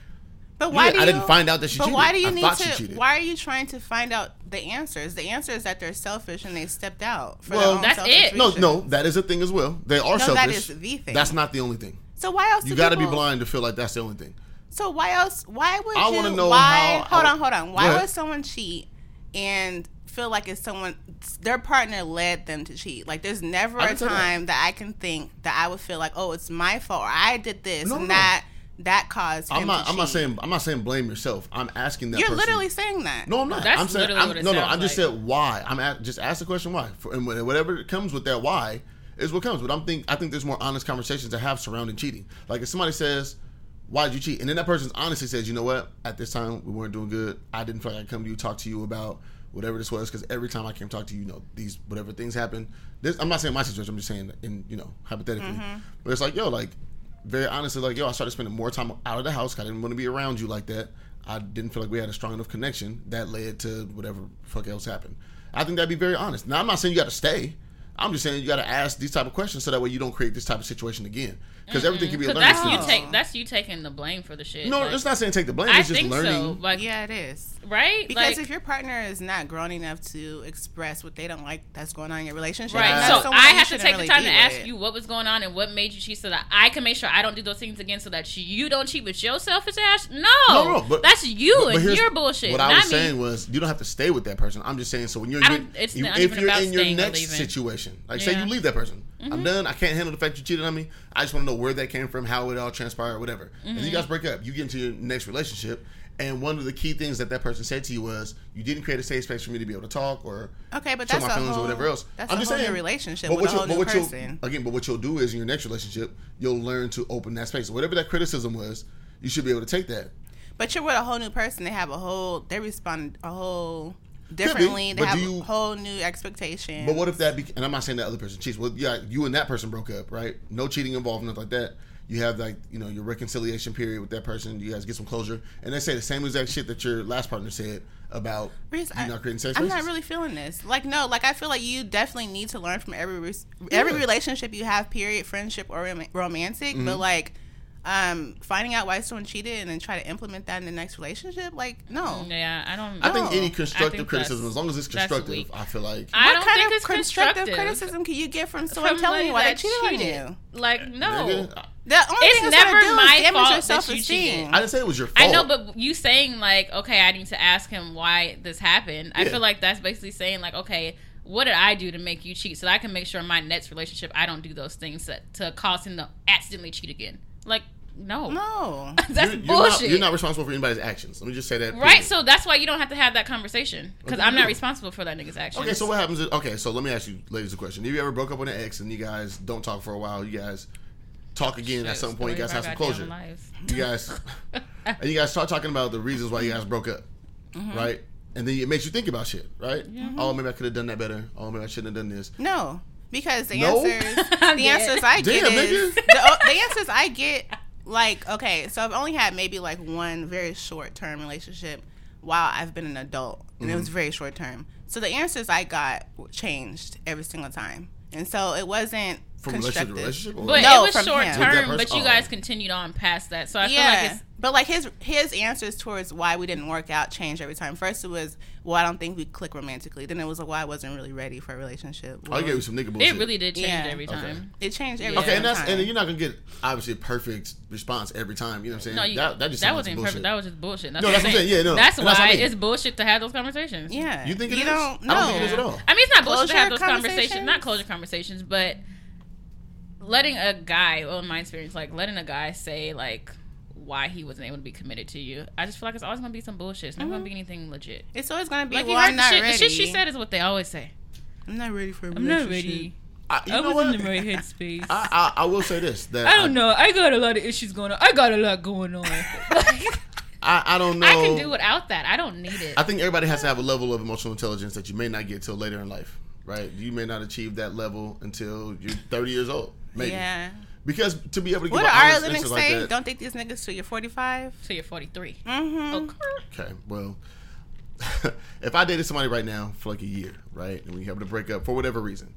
But why do I you, didn't find out that she But cheated. why do you I need to? Why are you trying to find out the answers? The answer is that they're selfish and they stepped out. For Well, That's it. No, reasons. no, that is a thing as well. They are No, selfish. that is the thing. That's not the only thing. So why else? You got to be blind to feel like that's the only thing. So why else? Why would I you? wanna know why? how- hold on, hold on. Why would someone cheat and feel like it's someone their partner led them to cheat? Like, there's never a didn't that. time that. I can think that I would feel like, oh, it's my fault. Or I did this No, and no. That that caused him I'm not. to I'm not saying. I'm not saying blame yourself. I'm asking that. You're person- literally saying that. No, I'm not. That's I'm saying. literally I'm, what it no, no. sounds I just like. said why. I'm at, just ask the question why. For, and whatever comes with that why is what comes. But I'm think. I think there's more honest conversations to have surrounding cheating. Like if somebody says. Why did you cheat? And then that person honestly says, you know what? At this time, we weren't doing good. I didn't feel like I could come to you, talk to you about whatever this was, because every time I came talk to you, you know, these whatever things happen. This, I'm not saying my situation. I'm just saying, in you know, hypothetically. Mm-hmm. But it's like, yo, like very honestly, like yo, I started spending more time out of the house. I didn't want to be around you like that. I didn't feel like we had a strong enough connection that led to whatever fuck else happened. I think that'd be very honest. Now I'm not saying you got to stay. I'm just saying you got to ask these type of questions so that way you don't create this type of situation again. Because everything can be a Because learning that's you take. That's you taking the blame for the shit. No, like, it's not saying take the blame. I It's just think learning. so. Like, Yeah, it is. right? Because like, if your partner is not grown enough to express what they don't like that's going on in your relationship, Right. So I have to take really the time be to ask with. you what was going on and what made you cheat so that I can make sure I don't do those things again so that you don't cheat with your selfish ass. No. No, no, but that's you but- but and your bullshit. What I not was me. saying was, you don't have to stay with that person. I'm just saying, so when you're, I in don't- your- it's you- if you're in your next situation, like say Yeah. You leave that person, I'm done. I can't handle the fact you cheated on me. I just want to know where that came from, how it all transpired, whatever. And Mm-hmm. you guys break up. You get into your next relationship, and one of the key things that that person said to you was, "You didn't create a safe space for me to be able to talk or Okay, but show that's my feelings whole, or whatever else." That's I'm a just whole saying. new relationship But with a whole but person. again, but what you'll do is in your next relationship, you'll learn to open that space. Whatever that criticism was, you should be able to take that. But you're with a whole new person. They have a whole. They respond a whole differently. They have you- whole new expectation. But what if that? Be, and I'm not saying that other person cheats. Well, yeah, you and that person broke up, right? No cheating involved, nothing like that. You have like you know your reconciliation period with that person. You guys get some closure, and they say the same exact shit that your last partner said about Reese, you I- not creating safe I'm spaces. not really feeling this. Like, no, like I feel like you definitely need to learn from every every Yeah. relationship you have, period, friendship or rom- romantic. Mm-hmm. But like, um, finding out why someone cheated and then try to implement that in the next relationship, like, no. Yeah, I don't. I think any constructive think criticism, as long as it's constructive. I feel like I what don't kind think of it's constructive constructive. criticism can you get from someone From telling you why they somebody cheated that on you? Like no, nigga, I- The only It's thing never never do my is damage fault your that you self esteem. I didn't say it was your fault. I know, but you saying like, okay, I need to ask him why this happened. I feel like that's basically saying like, okay, what did I do to make you cheat, so that I can make sure in my next relationship I don't do those things that, to cause him to accidentally cheat again. Like, no, No. that's you're, you're bullshit. Not, you're not responsible for anybody's actions. Let me just say that. right, period. so that's why you don't have to have that conversation because Okay, I'm not responsible for that nigga's actions. Okay, so what happens? Is, okay, so let me ask you, ladies, a question. Have you ever broke up with an ex and you guys don't talk for a while? You guys talk again at some point. You guys have some closure. You guys and you guys start talking about the reasons why you guys broke up, Mm-hmm. right? And then it makes you think about shit, right? Oh, maybe I could have done that better. Oh, maybe I shouldn't have done this. No, because the No? answers, the answers I get Damn, is the, the answers I get. Like, okay, so I've only had maybe like one very short term relationship while I've been an adult, and it Mm-hmm. was very short term. So the answers I got changed every single time, and so it wasn't From relationship to relationship? Or But No, it was from short him. Term, but you Oh. guys continued on past that. So I yeah, feel like it's but like his his answers towards why we didn't work out changed every time. First it was, well, I don't think we click romantically. Then it was, well, I wasn't really ready for a relationship. Oh, I gave you some nigga bullshit. it really did change Yeah. every Okay. time. it changed every time. Okay, and that's and you're not gonna get obviously a perfect response every time. You know what I'm saying? No, you, that, that just that wasn't like perfect. bullshit. That was just bullshit. That's No, what that's what I'm saying. saying. Yeah, no, that's that's why I mean. it's bullshit to have those conversations. yeah. You think it you is? don't I don't think it know. at all. I mean, it's not bullshit to have those conversations. conversations? Not closure conversations, but letting a guy, well, in my experience, like letting a guy say like why he wasn't able to be committed to you. I just feel like it's always gonna be some bullshit. It's never gonna mm-hmm. be anything legit. It's always gonna be. Like well, you heard I'm not shit. ready. The shit she said is what they always say. I'm not ready for a I'm not ready. I, you I know was what? in the right headspace. I, I, I will say this that I don't know. I got a lot of issues going on. I got a lot going on. I, I don't know. I can do without that. I don't need it. I think everybody has to have a level of emotional intelligence that you may not get till later in life, right? You may not achieve that level until you're 30 years old, maybe. Yeah. Because to be able to give What an did Ari honest Lennox answer like say? that, Don't date these niggas till you're 45. So you're 43. Mm-hmm. Okay. okay, well, if I dated somebody right now for like a year, right, and we happen to break up for whatever reason,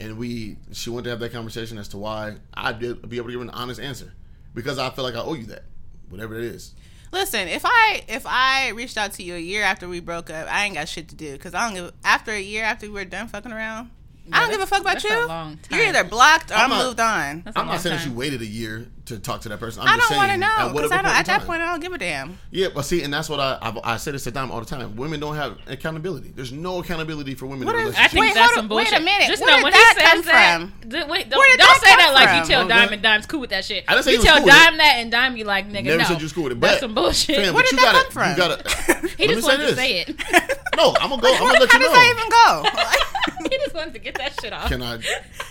and we she wanted to have that conversation as to why, I'd be be able to give her an honest answer because I feel like I owe you that, whatever it is. Listen, if I if I reached out to you a year after we broke up, I ain't got shit to do because I don't give. After a year after we were done fucking around, I don't give a fuck about that's you. a long time. You're either blocked or I'm I'm, not- moved on. That's a I'm not saying that you waited a year to talk to that person. I'm I just don't want to saying, know at because whatever I don't. point At that point, I don't give a damn. Yeah, but see, and that's what I I've, I say this to them all the time. Women don't have accountability. There's no accountability for women What in is- relationships. I think Wait, that's some on- wait a minute. Just Where know did when that he says come that. from? th- wait, don't, Where did don't that say that like from? you tell Oh, Dime God. and Dime's cool with that shit. I didn't say you tell cool Dime that and Dime be like, nigga, Never no. said you was cool with it. That's But some bullshit. Fam, Where but did you that gotta, come from? You gotta. he let just wanted to say it. No, I'm gonna go. I'm gonna let How you does know. that even go? he just wanted to get that shit off. Can I?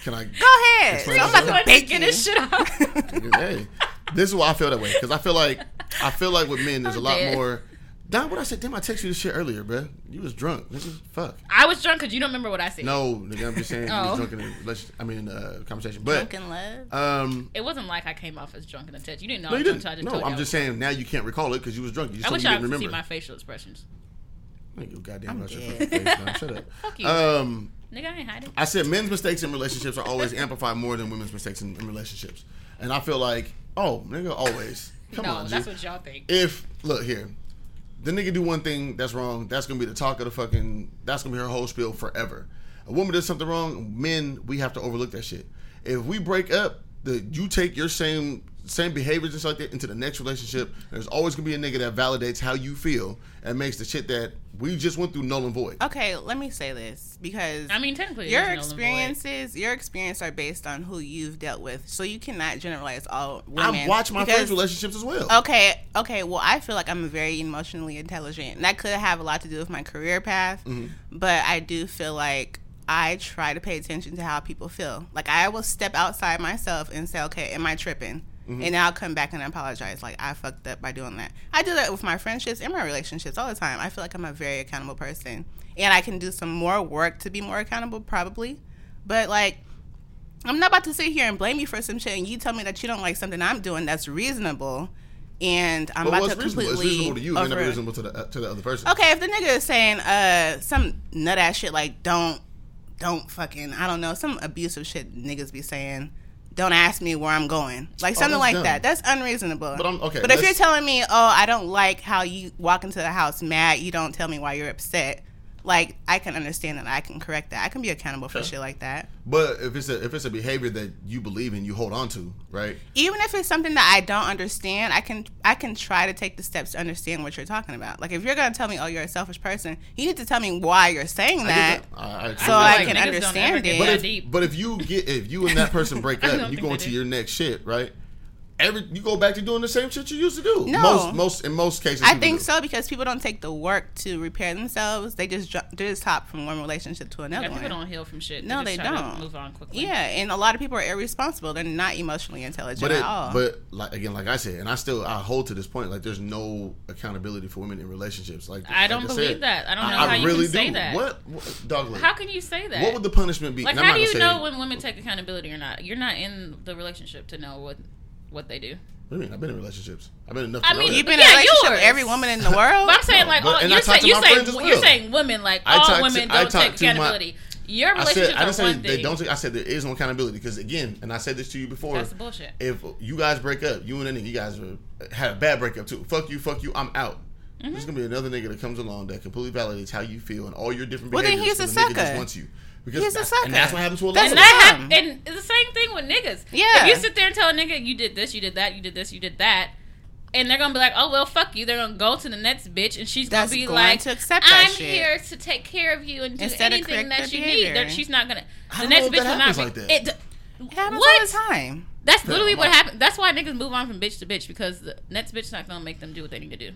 Can I? Go ahead. I'm yourself. about to to bake get you. his shit off. Hey, this is why I feel that way because I feel like I feel like with men there's a I'm lot dead. more. Don, what I said? Damn, I texted you this shit earlier, bro. You was drunk. This is fuck. I was drunk because you don't remember what I said. No, nigga, I'm just saying you Oh. was drunk in the relation- I mean, in the conversation, but Drunken love. um. It wasn't like I came off as drunk in the text. You didn't know No, you didn't. I no, I'm just was saying now you can't recall it because you was drunk. You just I told wish me you I didn't could see remember. my facial expressions. Thank you, goddamn I'm about your face, man. Shut up. Fuck you. Um, Nigga, I ain't hiding. I said men's mistakes in relationships are always amplified more than women's mistakes in, in relationships, and I feel like, oh, nigga, always. Come no, on, G. that's what y'all think. if look here, the nigga do one thing that's wrong, that's gonna be the talk of the fucking. That's gonna be her whole spiel forever. A woman does something wrong, men we have to overlook that shit. If we break up, the you take your same same behaviors and stuff like that into the next relationship. There's always gonna be a nigga that validates how you feel and makes the shit that we just went through null and void. Okay, let me say this because I mean, technically, your there's no limit. experiences, your experience are based on who you've dealt with, so you cannot generalize all women. I've watched my because- friends' relationships as well. Okay, okay. Well, I feel like I'm very emotionally intelligent, and that could have a lot to do with my career path. Mm-hmm. But I do feel like I try to pay attention to how people feel. Like I will step outside myself and say, "Okay, am I tripping?" Mm-hmm. and I'll come back and apologize. Like I fucked up by doing that. I do that with my friendships and my relationships all the time. I feel like I'm a very accountable person, and I can do some more work to be more accountable, probably. But like, I'm not about to sit here and blame you for some shit, and you tell me that you don't like something I'm doing that's reasonable, and I'm But about to reasonable? completely It's reasonable to you, and not reasonable to the uh, to the other person. Okay, if the nigga is saying uh some nut ass shit like don't don't fucking I don't know some abusive shit niggas be saying. Don't ask me where I'm going, like oh, something Oh, like dumb. that. That's unreasonable. But I'm- okay, But if you're telling me, oh, I don't like how you walk into the house mad, you don't tell me why you're upset. Like I can understand that. I can correct that. I can be accountable for shit like that. But if it's a if it's a behavior that you believe in, you hold on to, right? even if it's something that I don't understand, I can I can try to take the steps to understand what you're talking about. Like if you're gonna tell me, oh, you're a selfish person, you need to tell me why you're saying that. get that. I, I, So feel I like can niggas don't ever understand it. But if, but if you get if you and that person break up and you think go they into your next shit, right? Every you go back to doing the same shit you used to do. No. Most most in most cases. I think do. so because people don't take the work to repair themselves. They just ju- they just hop from one relationship to another Yeah, people one. don't heal from shit. No, just they try don't. move on quickly. Yeah, and a lot of people are irresponsible. They're not emotionally intelligent But at all. but like again, like I said, and I still I hold to this point. Like there's no accountability for women in relationships. Like I don't like believe said, that. I don't know how you can say that. What, what dog? How can you say that? What would the punishment be? like? How do you say- know when women take accountability or not? You're not in the relationship to know what what they do. What do you mean? I've been in relationships. I've been enough. I mean. You've been Yeah, in a relationship yours. with every woman in the world. But I'm saying No, like but- all, you're talk saying you my saying friends as you're saying women like I all talk to- women I don't talk take to my- accountability. Your I relationships said I didn't are say one they thing. don't. Take, I said there is no accountability because again, and I said this to you before. That's bullshit. If you guys break up, you and that nigga, you guys are, had a bad breakup too. Fuck you, fuck you. I'm out. Mm-hmm. There's gonna be another nigga that comes along that completely validates how you feel and all your different Well, then he's a the nigga just sucker. wants you. Because He's a that's, and that's what happens to a lot That's of And that dumb. hap- and it's the same thing with niggas. Yeah. If you sit there and tell a nigga you did this, you did that, you did this, you did that, and they're gonna be like, "Oh well, fuck you." They're gonna go to the next bitch, and she's That's gonna be going like, to accept that "I'm shit. here to take care of you and do Instead anything that their you need." They're- She's not gonna. The next bitch will not happens be. like that. It, It happens what? all the time. That's literally I'm what not- happened. That's why niggas move on from bitch to bitch because the next bitch's not gonna make them do what they need to do.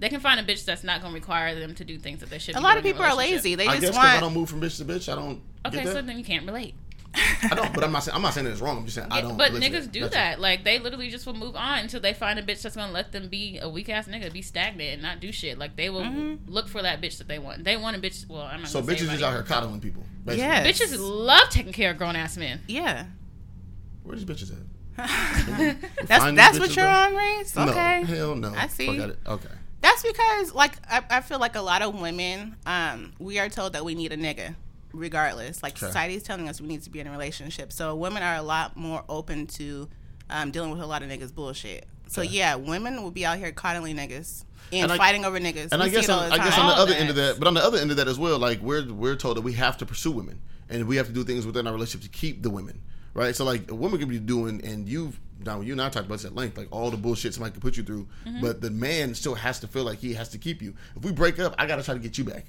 They can find a bitch that's not gonna require them to do things that they should. A be A lot of doing in people are lazy. They I just guess because I want. don't move from bitch to bitch, I don't. Okay, get that. so then you can't relate. I don't. But I'm not saying I'm not saying it's wrong. I'm just saying I Yeah, don't. but relate to niggas do That's that. it. Like they literally just will move on until they find a bitch that's gonna let them be a weak ass nigga, be stagnant and not do shit. Like they will Mm-hmm. look for that bitch that they want. They want a bitch. Well, I'm not. So gonna say bitches just everybody. out here coddling people. Basically. Yeah. Bitches love taking care of grown ass men. yeah. Where these bitches at? That's Find that's what bitches, you're though? on, Reese. Okay. No, hell no. I see. Fuck out it. Okay. That's because, like, I, I feel like a lot of women, um, we are told that we need a nigga, regardless. Like, Okay. society is telling us we need to be in a relationship. So, women are a lot more open to um, dealing with a lot of niggas' bullshit. So, Okay. yeah, women will be out here coddling niggas and, And I- fighting over niggas. And We I guess on, the I guess on the All other that. end of that, but on the other end of that as well, like we're we're told that we have to pursue women and we have to do things within our relationship to keep the women, right? So like a woman could be doing, and you've now you and I talked about this at length, like all the bullshit somebody could put you through, Mm-hmm. but the man still has to feel like he has to keep you. If we break up, I got to try to get you back.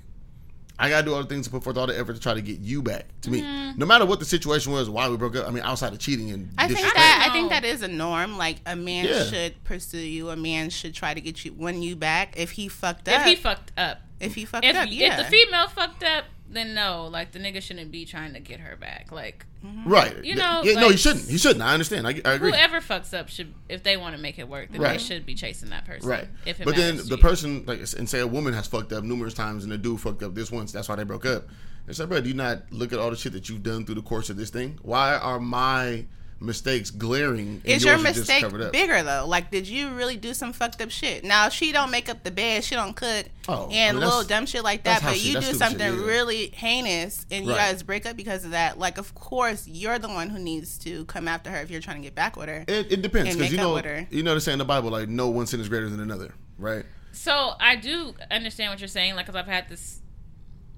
I gotta do all the things to put forth all the effort to try to get you back to me, no matter what the situation was, why we broke up. I mean, outside of cheating and Mm-hmm. I think that I know. think that is a norm. Like a man Yeah. should pursue you. A man should try to get you win you back if he fucked up. If he fucked up, if he fucked if up, yeah. if the female fucked up, then no. Like the nigga shouldn't be trying to get her back. Like mm-hmm. right? You know, yeah, no, he shouldn't. He shouldn't. I understand. I, I agree. whoever fucks up should, if they want to make it work, then they should be chasing that person. Right. If it but then the you. person, like, and say a woman has fucked up numerous times and the dude fucked up this once, that's why they broke up. It's like, bro, do you not look at all the shit that you've done through the course of this thing? Why are my mistakes glaring? and Is your yours just mistake up? bigger though? Like, did you really do some fucked up shit? Now, she don't make up the bed, she don't cook, Oh, I and mean, little dumb shit like that, but she- you do something shit, yeah. really heinous, and you Right. guys break up because of that. Like, of course, you're the one who needs to come after her if you're trying to get back with her. It, it depends because you know with you know they say in the Bible like no one sin is greater than another, right? So I do understand what you're saying, like, because I've had this,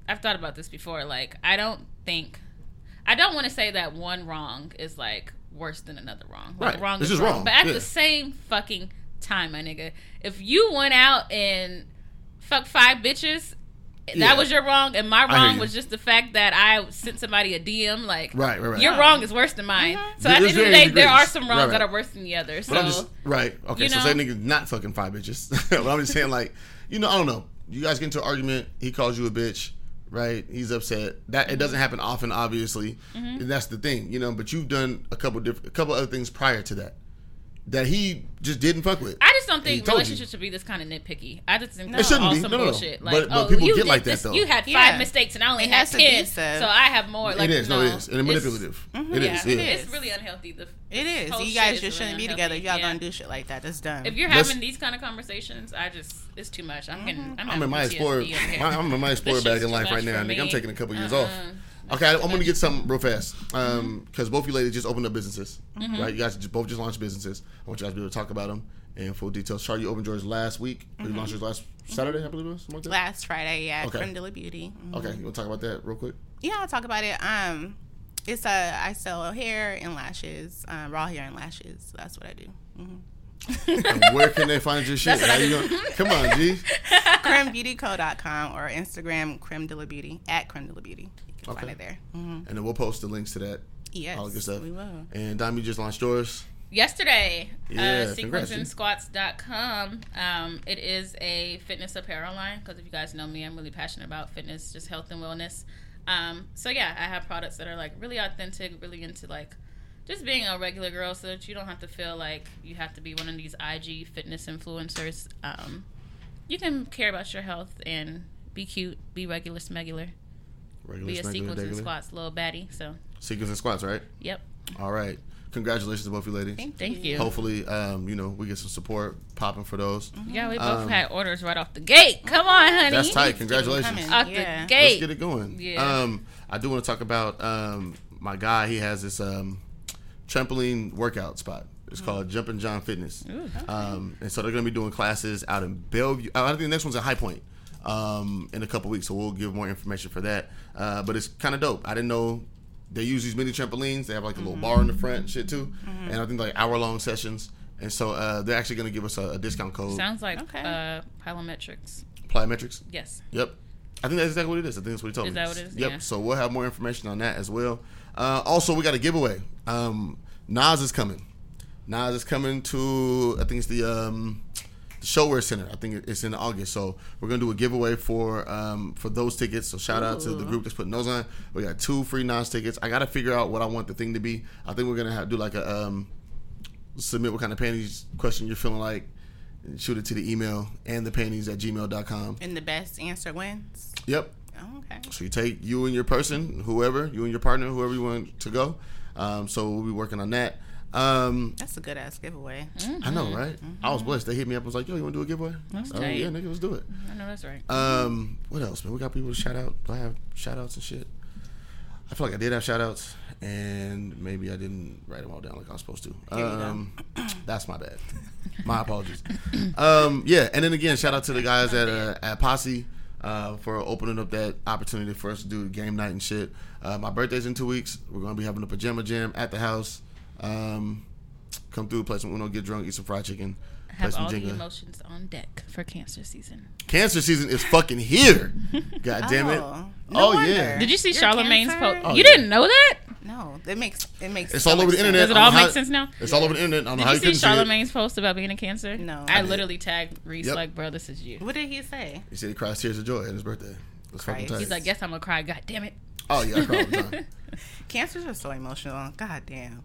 I've thought about this before. Like, I don't think, I don't want to say that one wrong is like worse than another wrong. Like, Right. wrong is wrong. wrong. But at Yeah. the same fucking time, my nigga, if you went out and fucked five bitches. Yeah. That was your wrong, and my wrong was just the fact that I sent somebody a DM. Like, Right, right, right. your wrong is worse than mine. Uh-huh. So at the end of the day, there are some wrongs right. that are worse than the others. So just right. Okay, so know? say nigga not fucking five bitches. but I'm just saying like, you know, I don't know. You guys get into an argument. He calls you a bitch, right? He's upset. That it doesn't happen often, obviously, Mm-hmm. and that's the thing, you know. But you've done a couple different, a couple other things prior to that. That he just didn't fuck with. I just don't think relationships should be this kind of nitpicky. I just think It shouldn't all be. some No, no, no. bullshit. But- Like, but oh, people you get did like that, this- though. You had five Yeah. mistakes and I only It had has to be ten, so. so I have more. Like, it is, no, no, mm-hmm. it is, and it's- manipulative. It yeah, is, it yeah. is. It's really unhealthy. The, It is. you guys is just shouldn't really be together y'all unhealthy, gonna do shit like that. That's dumb. if you're Let's- having these kind of conversations, I just it's too much. I'm getting. Mm-hmm. I'm, I'm in my PTSD explorer. over here. My, I'm in my explorer This bag in life right now. for Nigga, I'm taking a couple years Uh-uh. off. Okay, I, I'm gonna get something real fast. Um, because both of you ladies just opened up businesses, Mm-hmm. right? You guys just both just launched businesses. I want you guys to be able to talk about them in full details. Charlie, you opened yours last week. Mm-hmm. you launched yours last Saturday, I believe it was. Like? Last Friday, yeah, Okay. Crendula Beauty. Mhm. Okay, you want to talk about that real quick? Yeah, I'll talk about it. Um, it's a I sell hair and lashes, um, raw hair and lashes. That's what I do. where can they find your shit? How you gonna, come on, G. CremBeautyCo.com or Instagram Creme de la Beauty at Creme de la Beauty. You can Okay. find it there. hmm And then we'll post the links to that. Yes, all good stuff. we will. And Dime, you just launched yours. yesterday Yeah, uh, congrats, sequenceandsquats.com um, it is a fitness apparel line because if you guys know me i'm really passionate about fitness just health and wellness um, so yeah i have products that are like really authentic really into like just being a regular girl so that you don't have to feel like you have to be one of these ig fitness influencers um, you can care about your health and be cute be regular smegular Regular, be a sequence and squats little baddie so Sequence and squats, right? yep All right. Congratulations to both you ladies. Thank, Thank you. Hopefully, um, you know, we get some support popping for those. yeah we both Um, had orders right off the gate come on honey That's tight. Congratulations. coming. Out Yeah. the gate. Let's get it going. Yeah. Um, I do want to talk about um, my guy. He has this um, trampoline workout spot. It's called Jumping John Fitness. Um, and so they're going to be doing classes out in Bellevue. uh, I think the next one's in High Point um, in a couple weeks. So we'll give more information for that. Uh, but it's kind of dope. I didn't know they use these mini trampolines. They have like a little bar in the front and shit too. And I think like hour long sessions. And so uh, they're actually going to give us a, a discount code. Sounds like Okay. uh, plyometrics. Plyometrics. Yes. Yep. I think that's exactly what it is. I think that's what he told Is me. that what it is? Yep. Yeah. So we'll have more information on that as well. Uh, also, we got a giveaway. Um, Nas is coming. Nas is coming to I think it's the um, the ShoWare Center. I think it's in August. So we're gonna do a giveaway for um, for those tickets. So shout out to the group that's putting those on. We got two free Nas tickets. I gotta figure out what I want the thing to be. I think we're gonna have do like a um, submit what kind of panties question you're feeling like. And shoot it to the email and the panties at gmail.com. And the best answer wins. Yep. Oh, okay. So you take you and your person, whoever, you and your partner, whoever you want to go. Um, so we'll be working on that. Um, That's a good ass giveaway. I know, right? I was blessed. They hit me up and was like, yo, you want to do a giveaway? That's Oh, yeah, nigga, let's do it. I know that's right. Um, what else, man? We got people to shout out. Do I have shout outs and shit? I feel like I did have shout outs, and maybe I didn't write them all down like I was supposed to. Here you go. Um, that's my bad. My apologies. um, yeah, and then again, shout out to the guys at uh, at Posse uh, for opening up that opportunity for us to do game night and shit. Uh, my birthday's in two weeks. We're gonna be having a pajama jam at the house. Um, come through, play some Uno, get drunk, eat some fried chicken, play Have some all the emotions on deck for cancer season. Cancer season is fucking here. God damn it. Oh, Oh, wonder. yeah. Did you see You're Charlemagne's cancer? post? Oh, you yeah. didn't know that? No, it makes it makes. It's so all over much the internet. Does it all know make how- sense now? It's all over the internet. I don't know how Did you you see couldn't see. Charlemagne's post about being a cancer? No. I I literally tagged Reese Yep. like, bro, this is you. What did he say? He said he cries tears of joy at his birthday. That's fucking Christ. tight. He's He's like, guess I'm gonna cry. God damn it. oh yeah, I cry all the time. Cancers are so emotional. God damn.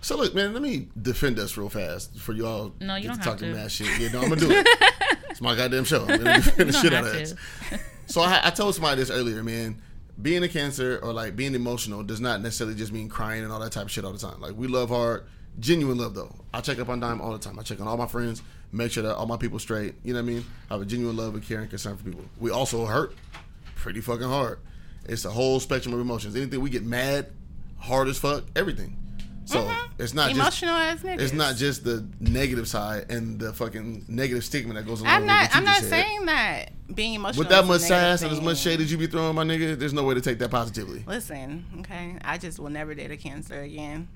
So look, man, let me defend us real fast for y'all. No, you get don't to talk to. mad shit. Yeah, no, I'm gonna do it. it's my goddamn show. I'm gonna defend the shit don't out of us. So I, I told somebody this earlier, man. Being a cancer or like being emotional does not necessarily just mean crying and all that type of shit all the time. Like we love hard, genuine love though. I check up on Dime all the time. I check on all my friends, make sure that all my people straight. You know what I mean? I have a genuine love and care and concern for people. We also hurt pretty fucking hard. It's a whole spectrum of emotions. Anything we get mad, hard as fuck, everything. So mm-hmm. it's not just Emotional as niggas. it's not just the negative side and the fucking negative stigma that goes along I'm with not. what I'm not just said. saying that being emotional. With that is much sass and as much shade as you be throwing, my nigga, there's no way to take that positively. Listen, okay. I just will never date a cancer again.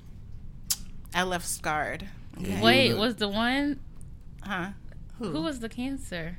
I left scarred. Okay. Yeah. Wait, was the one? Huh? Who? Who was the cancer?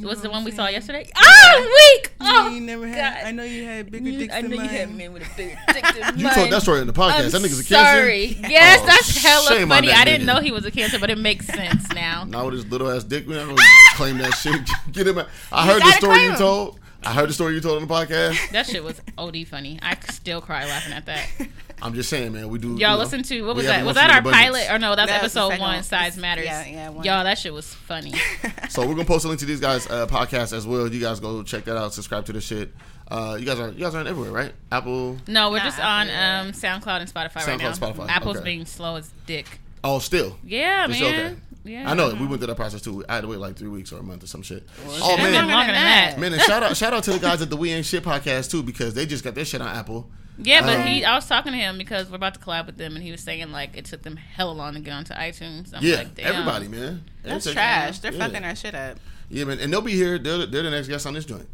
Was the one I'm we saw saying? yesterday? Ah, weak. Oh, you never had. God. I know you had bigger You- dicks I than know you had men with a bigger dick than You told that story in the podcast. I'm that nigga's a cancer. sorry. Yes, Oh, that's hella shame on funny. that I didn't nigga. know he was a cancer, but it makes sense now. Now with his little ass dick, we're not gonna claim that shit. Get him. Out. I You heard the story claim you him. told. I heard the story you told on the podcast. That shit was OD funny. I still cry laughing at that. I'm just saying, man. We do. you Y'all know, listen to what was that? Was that our pilot or no? That's That was the episode second one. one. Size matters. Yeah, yeah, one. Y'all, that shit was funny. So we're gonna post a link to these guys' uh, podcast as well. You guys go check that out. Subscribe to the shit. Uh, you guys are you guys aren't everywhere, right? Apple. No, we're Not just on um, SoundCloud and Spotify right now. SoundCloud, Spotify, Apple's okay. being slow as dick. Oh, still. Yeah, It's man. okay. Yeah, I know we went through that process too. I had to wait like three weeks or a month or some shit. oh It's shit, been man, longer than that. man, and shout out shout out to the guys at the We Ain't Shit podcast too because they just got their shit on Apple. Yeah, but Um, he, I was talking to him because we're about to collab with them, and he was saying like it took them hell long to get onto iTunes. I'm Yeah, like, Damn. everybody, man. That's It's- trash. They're yeah. fucking our shit up. Yeah, man, and they'll be here. They're, they're the next guest on this joint.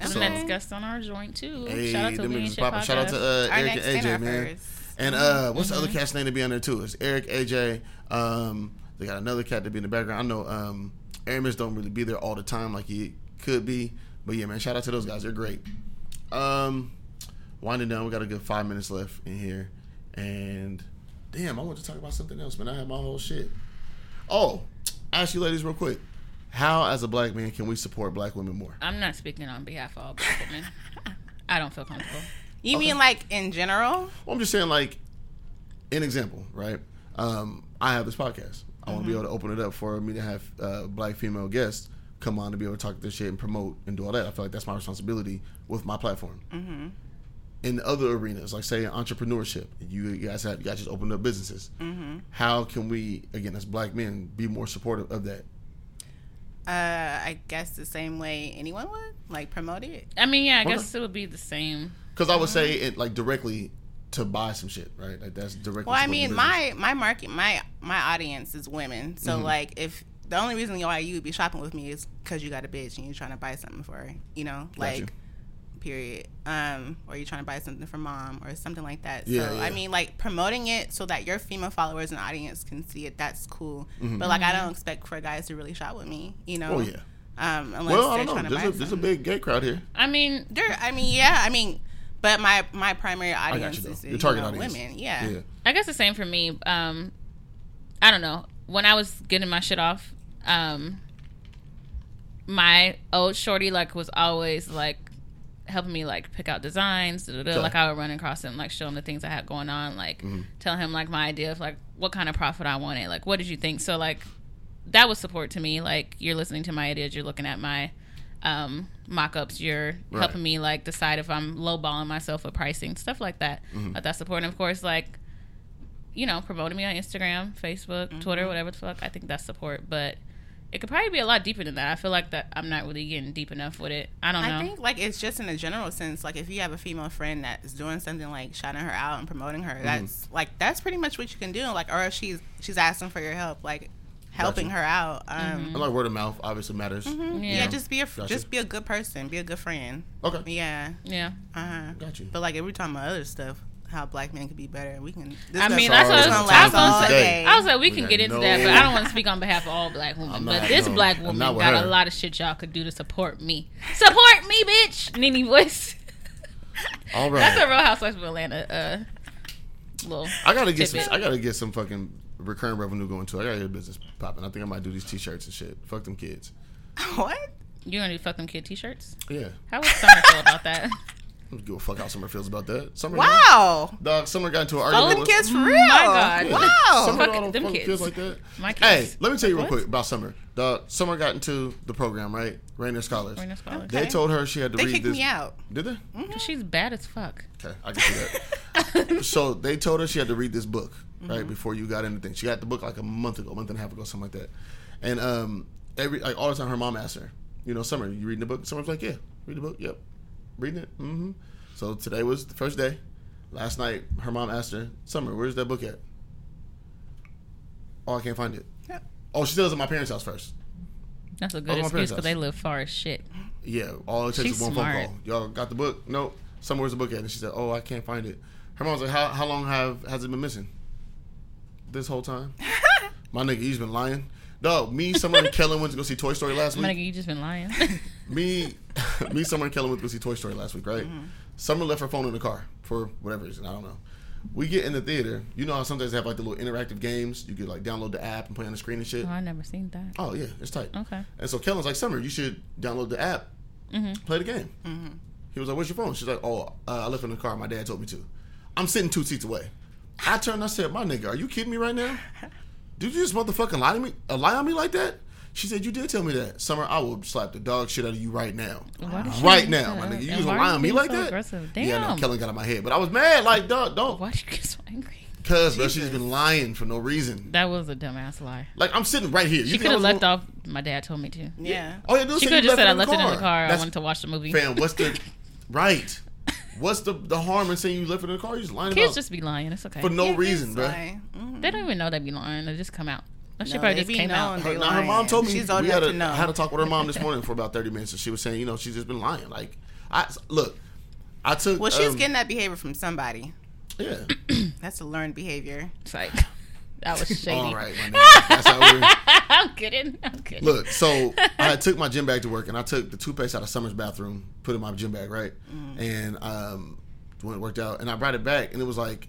I'm So- the next guest on our joint too. Hey, Shout out to them We Ain't Shit popping. Shout out to uh, Eric and AJ, man. first. And uh, what's the Mm-hmm. other cat's name to be on there too? It's Eric, AJ. Um, they got another cat to be in the background. I know um, Aramis don't really be there all the time like he could be, but yeah, man, shout out to those guys. They're great. Um, winding down, we got a good five minutes left in here, and damn, I want to talk about something else, man. I have my whole shit. Oh, ask you ladies real quick. How, as a black man, can we support black women more? I'm not speaking on behalf of all black women. I don't feel comfortable. You Okay. mean like in general? Well, I'm just saying, like, an example, right? Um, I have this podcast. I want to be able to open it up for me to have uh, black female guests come on to be able to talk this shit and promote and do all that. I feel like that's my responsibility with my platform. Mm-hmm. In other arenas, like say entrepreneurship, you guys have you guys just opened up businesses. Mm-hmm. How can we, again, as black men, be more supportive of that? Uh, I guess the same way anyone would like promote it. I mean, yeah, I Okay. guess it would be the same. Because I would say it like directly to buy some shit, right? Like that's directly. Well, I mean, my my market, my my audience is women. So Mhm. like, if the only reason why you would be shopping with me is because you got a bitch and you're trying to buy something for her, you know, Got you. like, period. Um, or you're trying to buy something for mom or something like that. Yeah, so yeah. I mean, like promoting it so that your female followers and audience can see it. That's cool. Mhm. But like, I don't expect for guys to really shop with me, you know. Oh yeah. Um, unless Well, I don't know. There's a, there's a big gay crowd here. I mean, There, I mean, yeah, I mean, but my my primary audience you, though. is Your you know, audience. women. Yeah. Yeah. I guess the same for me. Um, I don't know. When I was getting my shit off, um, my old shorty like was always like helping me like pick out designs. Okay. Like I would run across him, like show him the things I had going on, like Mhm. tell him like my idea of like what kind of profit I wanted. Like what did you think? So like that was support to me. Like you're listening to my ideas, you're looking at my um mock-ups you're Right. helping me like decide if i'm lowballing myself with pricing stuff like that Mhm. but that's support and of course like you know promoting me on instagram facebook Mm-hmm. twitter whatever the fuck i think that's support but it could probably be a lot deeper than that i feel like that i'm not really getting deep enough with it i don't know I think like it's just in a general sense. Like if you have a female friend that's doing something like shouting her out and promoting her, that's like that's pretty much what you can do. Like or if she's she's asking for your help, like helping Gotcha. her out. Um, And like word of mouth obviously matters. mhm. Mm-hmm. Yeah. yeah. just be a Gotcha. just be a good person, be a good friend. Okay. Yeah, yeah uh huh. Got you. But like if we're talking about other stuff, how black men could be better, we can. This I mean, that's what I gonna was- last I was gonna say- day. I was like, we, We can get into no- that, but I don't want to speak on behalf of all black women. I'm but this no, black woman got her. a lot of shit y'all could do to support me. Support me, bitch. Nene voice. All right. That's a Real Housewives of Atlanta. Uh, little. I gotta get some. tidbit. I gotta get some fucking recurring revenue going to. I gotta get a business popping. I think I might do these t-shirts and shit. Fuck them kids. what? You gonna do fuck them kid T-shirts? Yeah. How would Summer feel about that? I don't give a fuck how Summer feels about that. Summer. Wow. Dog. Summer got into an Fuck argument. them with- kids for real. My real. God. Yeah. Wow. Summer Fuck don't them fucking kids. feels like that. My kids. Hey, let me tell you real What? quick about Summer. Dog. Summer got into the program, right? Rainier Scholars. Rainier Scholars. They told her she had to read this They read kicked this. me out. Did they? Mm-hmm. She's bad as fuck. Okay, I can see that. so they told her she had to read this book Mm-hmm. right before you got anything. She got the book like a month ago, a month and a half ago, something like that. And um, every like all the time, her mom asked her, you know, Summer, you reading the book? Summer's like, yeah, read the book. Yep, reading it. Mm-hmm. So today was the first day. Last night, her mom asked her, Summer, where's that book at? Oh, I can't find it. Yep. Oh, she still was at my parents' house first. That's a Oh, good excuse because they live far as shit. Yeah, all it takes She's is one smart. phone call. Y'all got the book? Nope. Somewhere's the book at? And she said, "Oh, I can't find it." Her mom was like, "How how long have has it been missing? This whole time?" My nigga, he's been lying. Dog, me, Summer, and Kellen went to go see Toy Story last week. My nigga, you just been lying. Me, me, Summer, and Kellen went to go see Toy Story last week, right? Mm-hmm. Summer left her phone in the car for whatever reason. I don't know. We get in the theater. You know how sometimes they have like the little interactive games. You could like download the app and play on the screen and shit. oh, I never seen that. Oh yeah, it's tight. Okay. And so Kellen's like, Summer, you should download the app Mhm. Play the game. He was like, "Where's your phone?" She's like, "Oh, uh, I left it in the car. My dad told me to." I'm sitting two seats away. I turned. and I said, "My nigga, are you kidding me right now? Did you just motherfucking lie to me? Uh, lie on me like that?" She said, "You did tell me that, Summer. I will slap the dog shit out of you right now, Why right now, my nigga. You And just why lie on me like so that." aggressive? Yeah, no, Damn. Kellen got on my head, but I was mad. Like, dog, don't, Why did you get so angry? cause bro, she's been lying for no reason. That was a dumbass lie. Like, I'm sitting right here. You She think could have left gonna- off. My dad told me to. Yeah. Oh yeah, She said could have just said I it left it in the car. I wanted to watch the movie. Fam, what's the right? What's the the harm in saying you left it in the car? You just lying Kids about just be lying. It's okay. for no Yeah, reason, kids bro. lie. Mhm. They don't even know they be lying. They just come out. That shit No, probably just be came out. Her, now, her mom told me She's old we enough had to know. I had to talk with her mom this morning for about thirty minutes, and she was saying, you know, she's just been lying. Like, I look, I took. Well, she's um, getting that behavior from somebody. yeah. That's a learned behavior. It's like that was shady. All right, my nigga. That's how we. I'm kidding. I'm kidding. Look, so I took my gym bag to work, and I took the toothpaste out of Summer's bathroom, put it in my gym bag, right, mm. and um, when it worked out, and I brought it back, and it was like,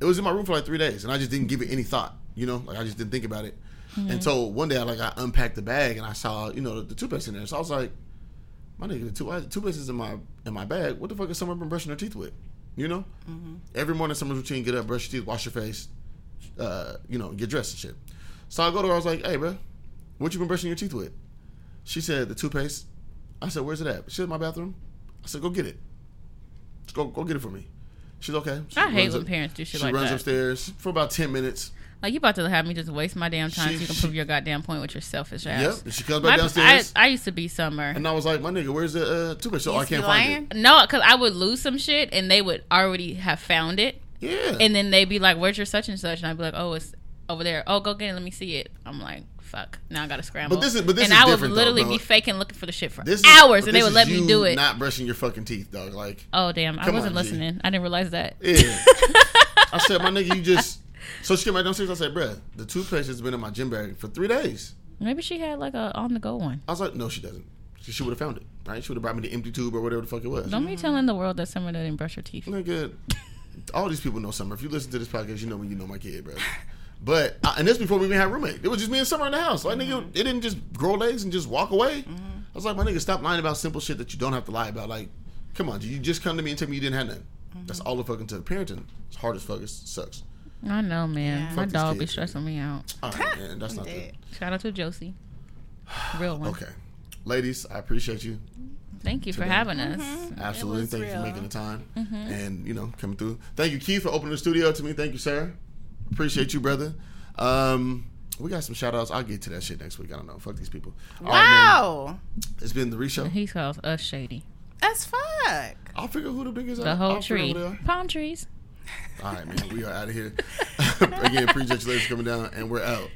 it was in my room for like three days, and I just didn't give it any thought, you know, like I just didn't think about it. Mm-hmm. And so one day, I like I unpacked the bag, and I saw, you know, the, the toothpaste in there, so I was like, my nigga, the, toothpaste is in my in my bag. What the fuck is Summer been brushing her teeth with? You know, mm-hmm. every morning Summer's routine: get up, brush your teeth, wash your face, uh, you know, get dressed and shit. So I go to her, I was like, hey, bro, what you been brushing your teeth with? She said the toothpaste. I said, where's it at? She said, my bathroom. I said, go get it. Just go go get it for me. She's okay. She I hate when up- parents do shit like that. She runs upstairs for about ten minutes. Like you about to have me just waste my damn time She- so you can she- prove your goddamn point with your selfish ass. Yep. And she comes My- back downstairs, I, I used to be summer. and I was like, my nigga, where's the uh, toothpaste? So I can't find it. No, because I would lose some shit and they would already have found it. Yeah. And then they'd be like, Where's your such and such? And I'd be like, Oh, it's over there. Oh, go get it. Let me see it. I'm like, Fuck. Now I gotta scramble. But this is- but this and is I would different, though, literally be faking looking for the shit for this is- hours and they would let me do it. Not brushing your fucking teeth, dog. Like, oh, damn. I wasn't on, listening. I didn't realize that. yeah. I said, my nigga, you just. So she came back downstairs. I said, bruh, the toothpaste has been in my gym bag for three days. Maybe she had like a on the go one. I was like, no, she doesn't. She, she would have found it, right? She would have brought me the empty tube or whatever the fuck it was. Don't be telling the world that someone didn't brush her teeth. Nigga, all these people know Summer. If you listen to this podcast, you know when you know my kid, bro. But uh, and this before we even had a roommate. It was just me and Summer in the house. Like nigga, it didn't just grow legs and just walk away. I was like, my nigga, stop lying about simple shit that you don't have to lie about. Like, come on, you just come to me and tell me you didn't have nothing. That's all the fucking to the parenting. It's hard as fuck. It sucks. I know, man. Yeah. My Fuck these dog be kids, stressing me out. All right, man. That's not I'm good. Shout out to Josie. Real one. Okay, ladies, I appreciate you. Thank you for Today. having us. Absolutely. was Thank you for making the time Mm-hmm. and you know coming through. Thank you, Keith, for opening the studio to me. Thank you, Sarah. Appreciate you, brother. Um, we got some shout outs. I'll get to that shit next week. I don't know. Fuck these people. All right, man. Wow. It's been the reshow. He calls us shady. That's fuck. I'll figure who the biggest The are. whole I'll tree. who they are. Palm trees. All right, man. We are out of here. Again, appreciate you ladies coming down, and we're out.